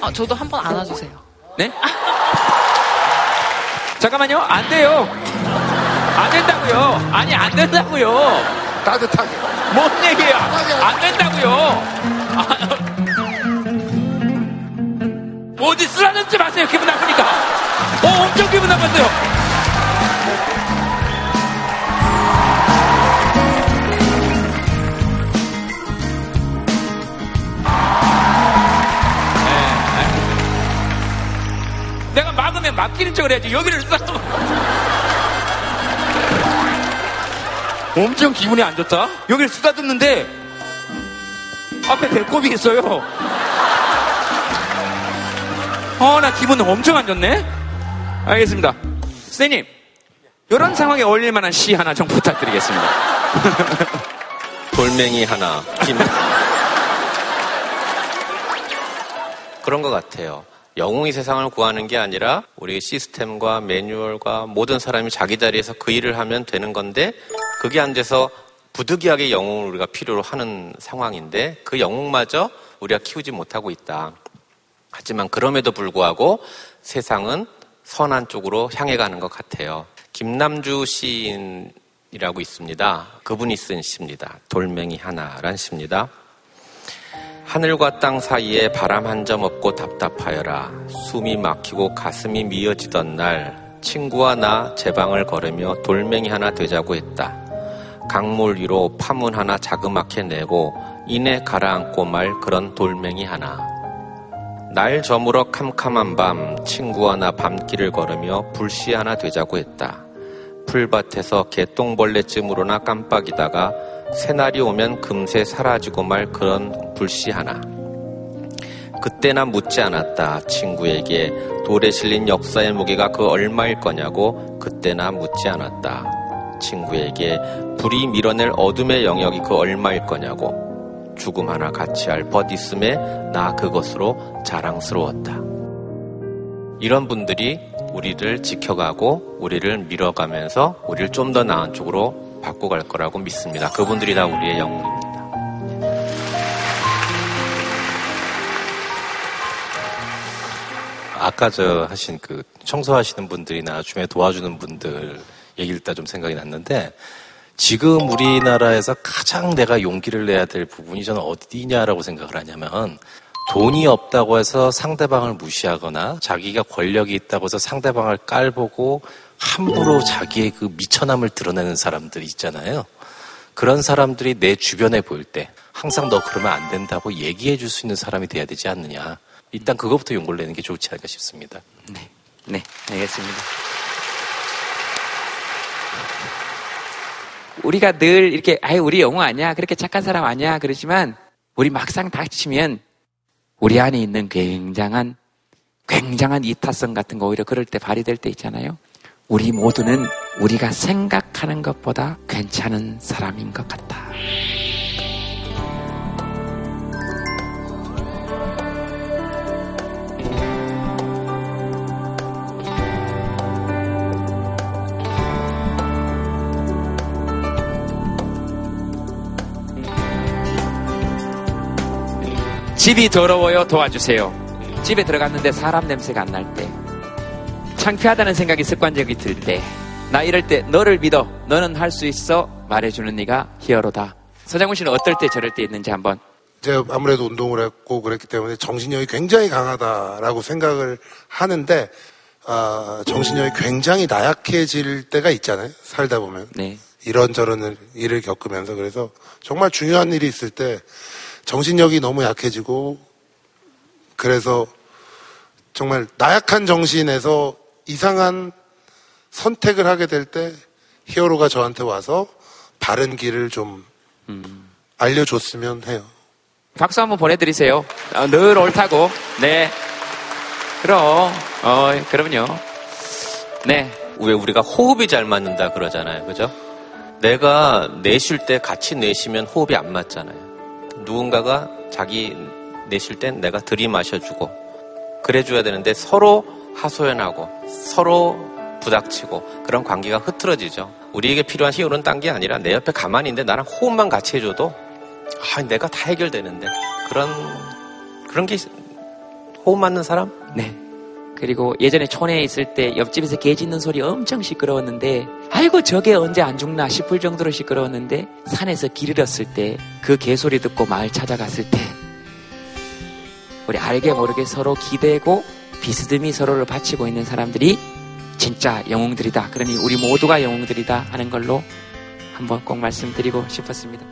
아, 저도 한 번 안아주세요. 네? 잠깐만요. 안 돼요. 안 된다고요. 아니 안 된다고요. 따뜻하게. 뭔 얘기예요? 안 된다고요. 아, 어디 쓰라는지 마세요. 기분 나쁘니까. 어, 엄청 기분 나빴어요. 네, 내가 막으면 막히는 척을 해야지. 여기를 쓰 엄청 기분이 안 좋다. 여기를 쓰다듬는데 앞에 배꼽이 있어요. 어, 나 기분 엄청 안 좋네. 알겠습니다. 선생님, 이런 상황에 어울릴 만한 시 하나 좀 부탁드리겠습니다. 돌멩이 하나. 김. 그런 것 같아요. 영웅이 세상을 구하는 게 아니라 우리 시스템과 매뉴얼과 모든 사람이 자기 자리에서 그 일을 하면 되는 건데 그게 안 돼서 부득이하게 영웅을 우리가 필요로 하는 상황인데 그 영웅마저 우리가 키우지 못하고 있다. 하지만 그럼에도 불구하고 세상은 선한 쪽으로 향해 가는 것 같아요. 김남주 시인이라고 있습니다. 그분이 쓴 시입니다. 돌멩이 하나란 시입니다. 하늘과 땅 사이에 바람 한 점 없고 답답하여라. 숨이 막히고 가슴이 미어지던 날 친구와 나 제 방을 걸으며 돌멩이 하나 되자고 했다. 강물 위로 파문 하나 자그맣게 내고 이내 가라앉고 말 그런 돌멩이 하나. 날 저물어 캄캄한 밤 친구와 나 밤길을 걸으며 불씨 하나 되자고 했다. 풀밭에서 개똥벌레쯤으로나 깜빡이다가 새날이 오면 금세 사라지고 말 그런 불씨 하나. 그때나 묻지 않았다. 친구에게 돌에 실린 역사의 무게가 그 얼마일 거냐고 그때나 묻지 않았다. 친구에게 불이 밀어낼 어둠의 영역이 그 얼마일 거냐고 죽음 하나 같이 할 벗 있음에 나 그것으로 자랑스러웠다. 이런 분들이 우리를 지켜가고 우리를 밀어가면서 우리를 좀 더 나은 쪽으로 바꿔갈 거라고 믿습니다. 그분들이 다 우리의 영웅입니다. 아까 저 하신 그 청소하시는 분들이나 주변에 도와주는 분들 얘기를 듣다 좀 생각이 났는데 지금 우리나라에서 가장 내가 용기를 내야 될 부분이 저는 어디냐라고 생각을 하냐면 돈이 없다고 해서 상대방을 무시하거나 자기가 권력이 있다고 해서 상대방을 깔보고 함부로 자기의 그 미천함을 드러내는 사람들이 있잖아요. 그런 사람들이 내 주변에 보일 때 항상 너 그러면 안 된다고 얘기해 줄 수 있는 사람이 돼야 되지 않느냐. 일단 그것부터 용기를 내는 게 좋지 않을까 싶습니다. 네, 네, 알겠습니다. 우리가 늘 이렇게, 아이, 우리 영웅 아니야. 그렇게 착한 사람 아니야. 그러지만, 우리 막상 닥치면, 우리 안에 있는 굉장한, 굉장한 이타성 같은 거 오히려 그럴 때 발휘될 때 있잖아요. 우리 모두는 우리가 생각하는 것보다 괜찮은 사람인 것 같다. 집이 더러워요. 도와주세요. 집에 들어갔는데 사람 냄새가 안 날 때. 창피하다는 생각이 습관적이 들 때. 나 이럴 때 너를 믿어. 너는 할 수 있어. 말해주는 네가 히어로다. 서장훈 씨는 어떨 때 저럴 때 있는지 한번. 제가 아무래도 운동을 했고 그랬기 때문에 정신력이 굉장히 강하다라고 생각을 하는데 아, 정신력이 굉장히 나약해질 때가 있잖아요. 살다 보면. 네. 이런저런 일을 겪으면서 그래서 정말 중요한 일이 있을 때 정신력이 너무 약해지고 그래서 정말 나약한 정신에서 이상한 선택을 하게 될 때 히어로가 저한테 와서 바른 길을 좀 알려줬으면 해요. 박수 한번 보내드리세요. 어, 늘 옳다고. 네. 그럼, 어, 그럼요. 네. 왜 우리가 호흡이 잘 맞는다 그러잖아요. 그죠? 내가 내쉴 때 같이 내쉬면 호흡이 안 맞잖아요. 누군가가 자기 내쉴 땐 내가 들이마셔주고 그래줘야 되는데 서로 하소연하고 서로 부닥치고 그런 관계가 흐트러지죠. 우리에게 필요한 히어로는 딴 게 아니라 내 옆에 가만히 있는데 나랑 호흡만 같이 해줘도 아, 내가 다 해결되는데 그런 그런 게 호흡 맞는 사람? 네. 그리고 예전에 촌에 있을 때 옆집에서 개 짖는 소리 엄청 시끄러웠는데 아이고 저게 언제 안 죽나 싶을 정도로 시끄러웠는데 산에서 길 잃었을 때 그 개 소리 듣고 마을 찾아갔을 때 우리 알게 모르게 서로 기대고 비스듬히 서로를 바치고 있는 사람들이 진짜 영웅들이다. 그러니 우리 모두가 영웅들이다 하는 걸로 한번 꼭 말씀드리고 싶었습니다.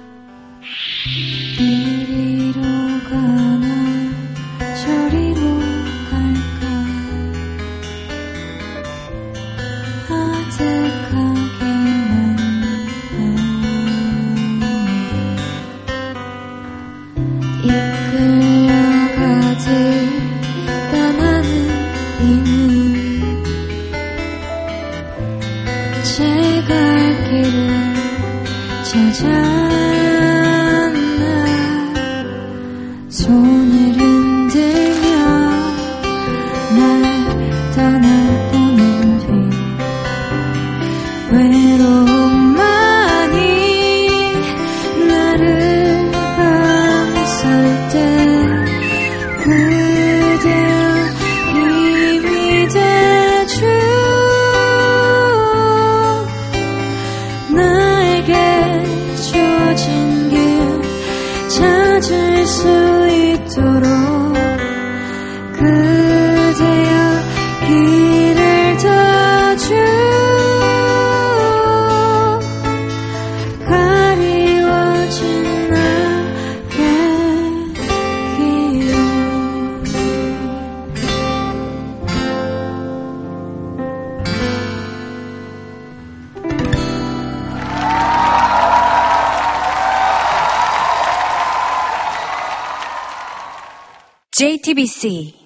sí.